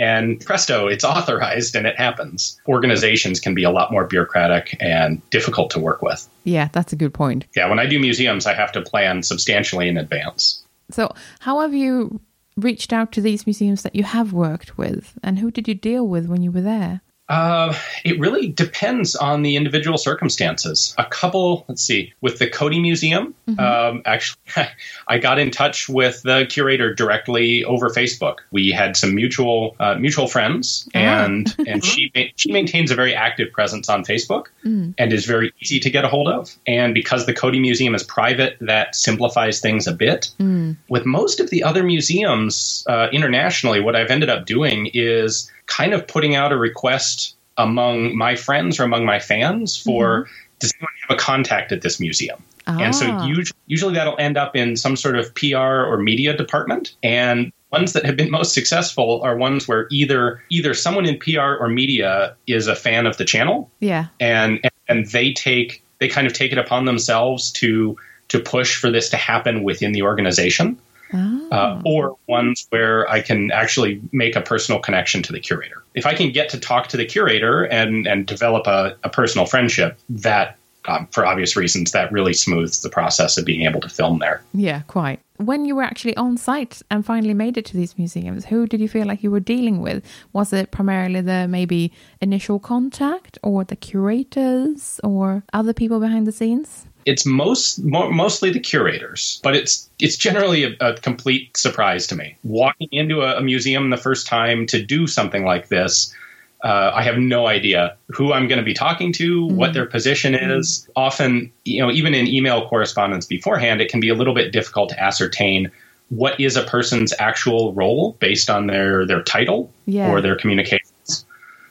and presto, it's authorized and it happens. Organizations can be a lot more bureaucratic and difficult to work with. Yeah, that's a good point. Yeah, when I do museums, I have to plan substantially in advance. So, how have you reached out to these museums that you have worked with, and who did you deal with when you were there? Uh, it really depends on the individual circumstances. A couple, let's see, with the Cody Museum, mm-hmm. um, actually, [LAUGHS] I got in touch with the curator directly over Facebook. We had some mutual uh, mutual friends, oh. and [LAUGHS] and she she maintains a very active presence on Facebook mm. and is very easy to get a hold of. And because the Cody Museum is private, that simplifies things a bit. Mm. With most of the other museums uh, internationally, what I've ended up doing is kind of putting out a request among my friends or among my fans for mm-hmm. does anyone have a contact at this museum? Ah. And so ah. usually, usually that'll end up in some sort of PR or media department. And ones that have been most successful are ones where either either someone in PR or media is a fan of the channel. Yeah. And and they take they kind of take it upon themselves to to push for this to happen within the organization oh. uh, or ones where I can actually make a personal connection to the curator. If I can get to talk to the curator and, and develop a, a personal friendship, that um, for obvious reasons, that really smooths the process of being able to film there. Yeah, quite. When you were actually on site and finally made it to these museums, who did you feel like you were dealing with? Was it primarily the maybe initial contact or the curators or other people behind the scenes? It's most mo- mostly the curators, but it's it's generally a, a complete surprise to me. Walking into a, a, museum the first time to do something like this, uh, I have no idea who I'm going to be talking to, mm-hmm. what their position is. Mm-hmm. Often, you know, even in email correspondence beforehand, it can be a little bit difficult to ascertain what is a person's actual role based on their their title yeah. or their communications.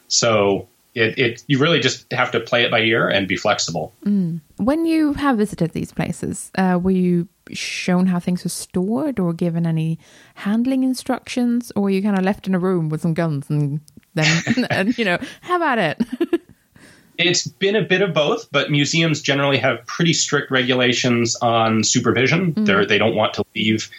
So it, it you really just have to play it by ear and be flexible. Mm. When you have visited these places, uh, were you shown how things were stored or given any handling instructions, or were you kind of left in a room with some guns and then [LAUGHS] and you know how about it? [LAUGHS] it's been a bit of both, but museums generally have pretty strict regulations on supervision. Mm. They're, they don't want to leave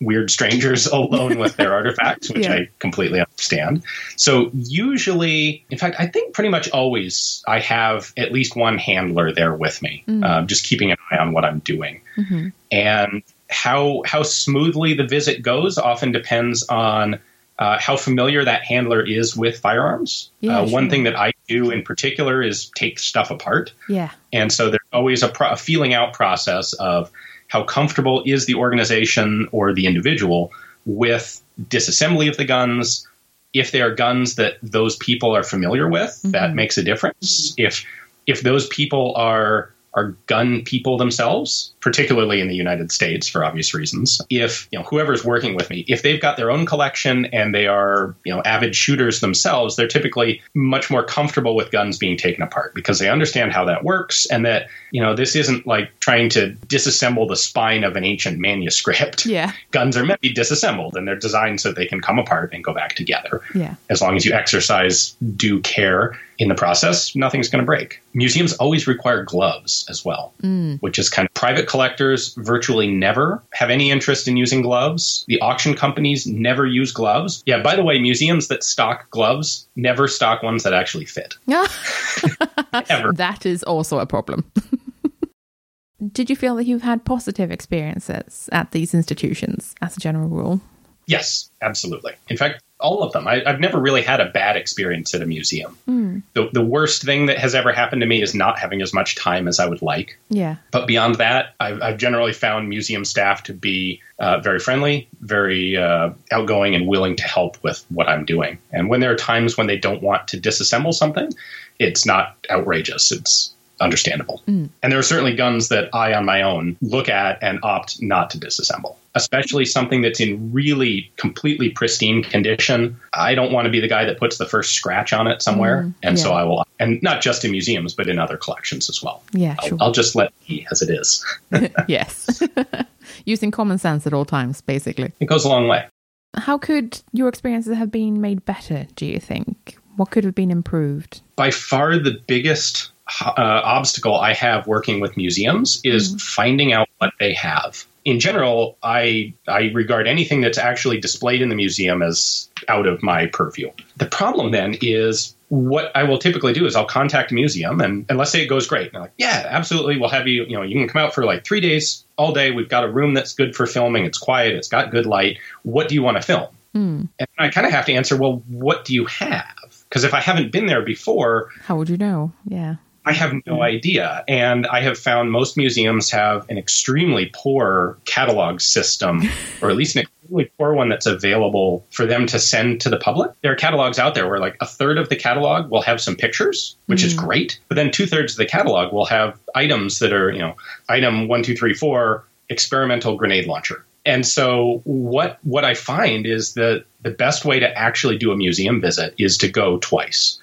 weird strangers [LAUGHS] alone with their [LAUGHS] artifacts, which yeah. I completely understand. So usually, in fact, I think pretty much always I have at least one handler there with me, mm-hmm. um, just keeping an eye on what I'm doing. Mm-hmm. And how how smoothly the visit goes often depends on uh, how familiar that handler is with firearms. Yeah, uh, sure. One thing that I do in particular is take stuff apart. Yeah, and so there's always a, pro- a feeling out process of how comfortable is the organization or the individual with disassembly of the guns if they are guns that those people are familiar with mm-hmm. that makes a difference if if those people are are gun people themselves, particularly in the United States for obvious reasons. If, you know, whoever's working with me, if they've got their own collection and they are, you know, avid shooters themselves, they're typically much more comfortable with guns being taken apart because they understand how that works and that, you know, this isn't like trying to disassemble the spine of an ancient manuscript. Yeah. Guns are meant to be disassembled and they're designed so they can come apart and go back together. Yeah. As long as you exercise due care in the process, nothing's going to break. Museums always require gloves as well, mm. which is kind of private collectors virtually never have any interest in using gloves. The auction companies never use gloves. Yeah, by the way, museums that stock gloves never stock ones that actually fit. [LAUGHS] Ever. That is also a problem. [LAUGHS] Did you feel that you've had positive experiences at these institutions as a general rule? Yes, absolutely. In fact, all of them. I, have never really had a bad experience at a museum. Mm. The, the worst thing that has ever happened to me is not having as much time as I would like. Yeah. But beyond that, I've, I've generally found museum staff to be uh, very friendly, very uh, outgoing, and willing to help with what I'm doing. And when there are times when they don't want to disassemble something, it's not outrageous. It's understandable. Mm. And there are certainly guns that I, on my own, look at and opt not to disassemble, especially something that's in really completely pristine condition. I don't want to be the guy that puts the first scratch on it somewhere. Mm, and yeah. so I will, and not just in museums, but in other collections as well. Yeah, I'll, sure. I'll just let it be as it is. [LAUGHS] yes. [LAUGHS] Using common sense at all times, basically. It goes a long way. How could your experiences have been made better, do you think? What could have been improved? By far the biggest uh, obstacle I have working with museums is mm. finding out what they have. In general, I I regard anything that's actually displayed in the museum as out of my purview. The problem then is what I will typically do is I'll contact a museum and, and let's say it goes great. And I'm like, yeah, absolutely. We'll have you, you know, you can come out for like three days all day. We've got a room that's good for filming. It's quiet. It's got good light. What do you want to film? Mm. And I kind of have to answer, well, what do you have? Because if I haven't been there before, how would you know? Yeah. I have no idea. And I have found most museums have an extremely poor catalog system, [LAUGHS] or at least an extremely poor one that's available for them to send to the public. There are catalogs out there where like a third of the catalog will have some pictures, which mm. is great. But then two thirds of the catalog will have items that are, you know, item one, two, three, four, experimental grenade launcher. And so what what I find is that the best way to actually do a museum visit is to go twice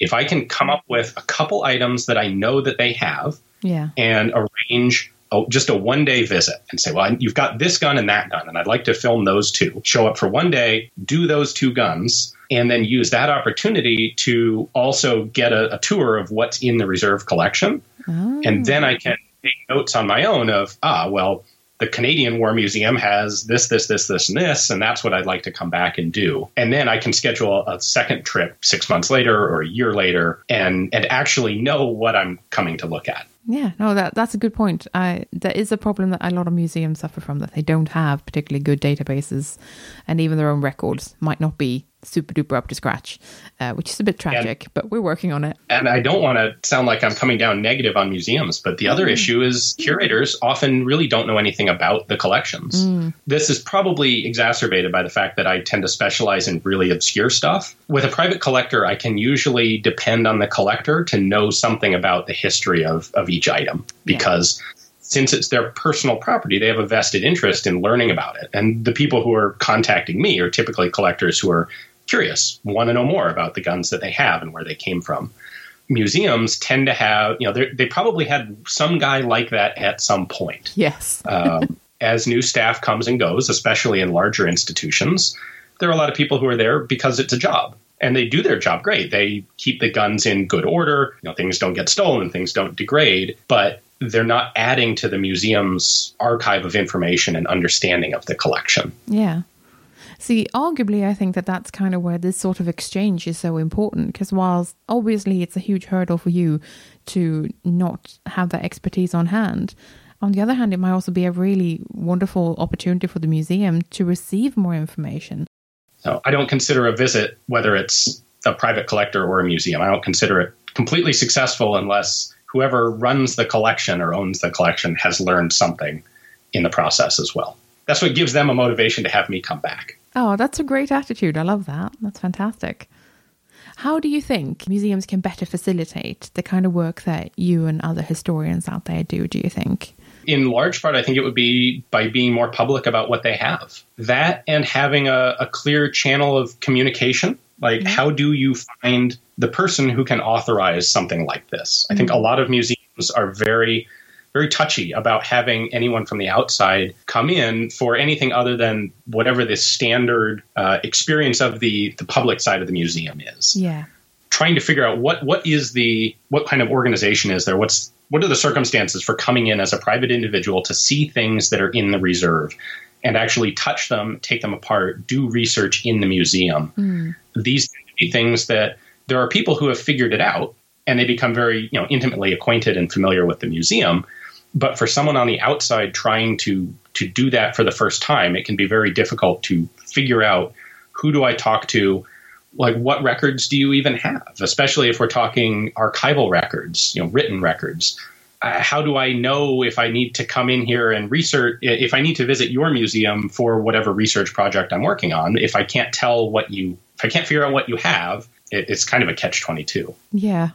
if I can come up with a couple items that I know that they have yeah. and arrange a, just a one day visit and say, well, you've got this gun and that gun, and I'd like to film those two. Show up for one day, do those two guns, and then use that opportunity to also get a, a tour of what's in the reserve collection. Oh. And then I can take notes on my own of, ah, well, the Canadian War Museum has this, this, this, this, and this, and that's what I'd like to come back and do. And then I can schedule a second trip six months later or a year later and, and actually know what I'm coming to look at. Yeah, no, that that's a good point. I, there is a problem that a lot of museums suffer from that they don't have particularly good databases, and even their own records might not be super duper up to scratch, uh, which is a bit tragic, and, but we're working on it. And I don't want to sound like I'm coming down negative on museums, but the other mm. issue is curators often really don't know anything about the collections. Mm. This is probably exacerbated by the fact that I tend to specialize in really obscure stuff. With a private collector, I can usually depend on the collector to know something about the history of, of each item because. Yeah since it's their personal property, they have a vested interest in learning about it. And the people who are contacting me are typically collectors who are curious, want to know more about the guns that they have and where they came from. Museums tend to have, you know, they probably had some guy like that at some point. Yes. [LAUGHS] um, as new staff comes and goes, especially in larger institutions, there are a lot of people who are there because it's a job and they do their job great. They keep the guns in good order. You know, things don't get stolen, things don't degrade, but they're not adding to the museum's archive of information and understanding of the collection. Yeah. See, arguably, I think that that's kind of where this sort of exchange is so important because whilst obviously it's a huge hurdle for you to not have that expertise on hand, on the other hand, it might also be a really wonderful opportunity for the museum to receive more information. So I don't consider a visit, whether it's a private collector or a museum, I don't consider it completely successful unless whoever runs the collection or owns the collection has learned something in the process as well. That's what gives them a motivation to have me come back. Oh, that's a great attitude. I love that. That's fantastic. How do you think museums can better facilitate the kind of work that you and other historians out there do, do you think? In large part, I think it would be by being more public about what they have. That and having a, a clear channel of communication. Like, mm-hmm. how do you find the person who can authorize something like this? I think a mm-hmm. lot of museums are very very touchy about having anyone from the outside come in for anything other than whatever the standard uh, experience of the the public side of the museum is. Yeah. Trying to figure out what what is the what kind of organization is there? What's what are the circumstances for coming in as a private individual to see things that are in the reserve and actually touch them, take them apart, do research in the museum? Mm. These things that there are people who have figured it out and they become very you know intimately acquainted and familiar with the museum but for someone on the outside trying to to do that for the first time, it can be very difficult to figure out who do I talk to, like what records do you even have, especially if we're talking archival records, you know, written records. Uh, how do I know if I need to come in here and research, if I need to visit your museum for whatever research project I'm working on, if I can't tell what you, if I can't figure out what you have, it, it's kind of a catch 22. Yeah.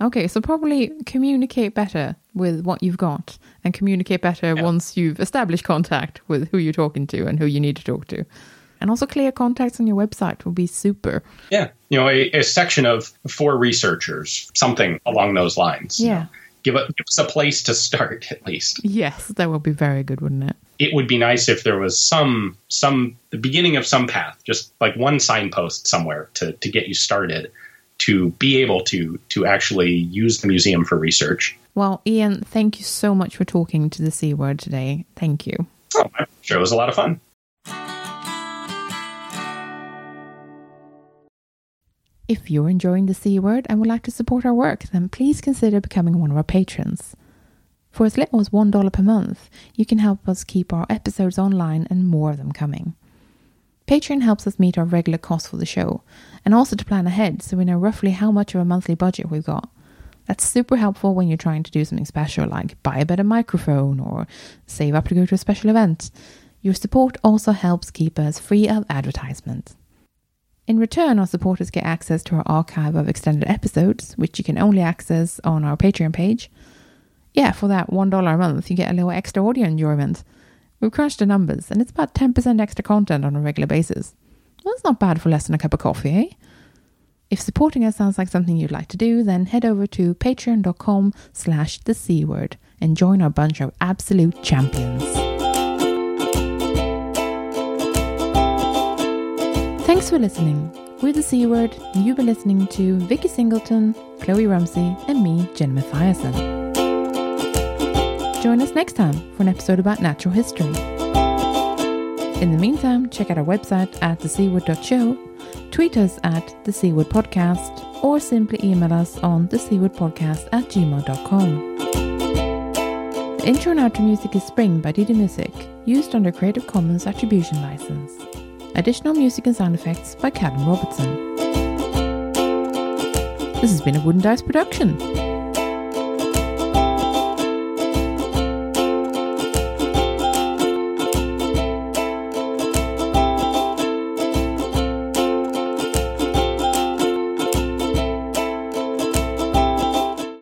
Okay, so probably communicate better with what you've got and communicate better yeah. once you've established contact with who you're talking to and who you need to talk to. And also clear contacts on your website will be super. Yeah. You know, a, a section of for researchers, something along those lines. Yeah. Give, a, give us a place to start [LAUGHS] at least. Yes, that would be very good, wouldn't it? It would be nice if there was some some the beginning of some path, just like one signpost somewhere to to get you started to be able to to actually use the museum for research. Well, Ian, thank you so much for talking to the C word today. Thank you. Oh, I'm sure it was a lot of fun. If you're enjoying the C word and would like to support our work, then please consider becoming one of our patrons. For as little as $1 per month, you can help us keep our episodes online and more of them coming. Patreon helps us meet our regular costs for the show and also to plan ahead so we know roughly how much of a monthly budget we've got. That's super helpful when you're trying to do something special like buy a better microphone or save up to go to a special event. Your support also helps keep us free of advertisements. In return, our supporters get access to our archive of extended episodes, which you can only access on our Patreon page. Yeah, for that $1 a month, you get a little extra audio enjoyment. We've crunched the numbers, and it's about 10% extra content on a regular basis. Well, that's not bad for less than a cup of coffee, eh? If supporting us sounds like something you'd like to do, then head over to patreon.com slash the C word and join our bunch of absolute champions. Thanks for listening. We're the C Word, you've been listening to Vicky Singleton, Kloe Rumsey, and me, Jen Mathiasson. Join us next time for an episode about natural history. In the meantime, check out our website at thecword.show, tweet us at the C Word Podcast, or simply email us on thecwordpodcast at gmail.com. The intro and outro music is Spring by DDmyzik, used under Creative Commons Attribution License. Additional music and sound effects by Calum Robertson. This has been a Wooden Dice production.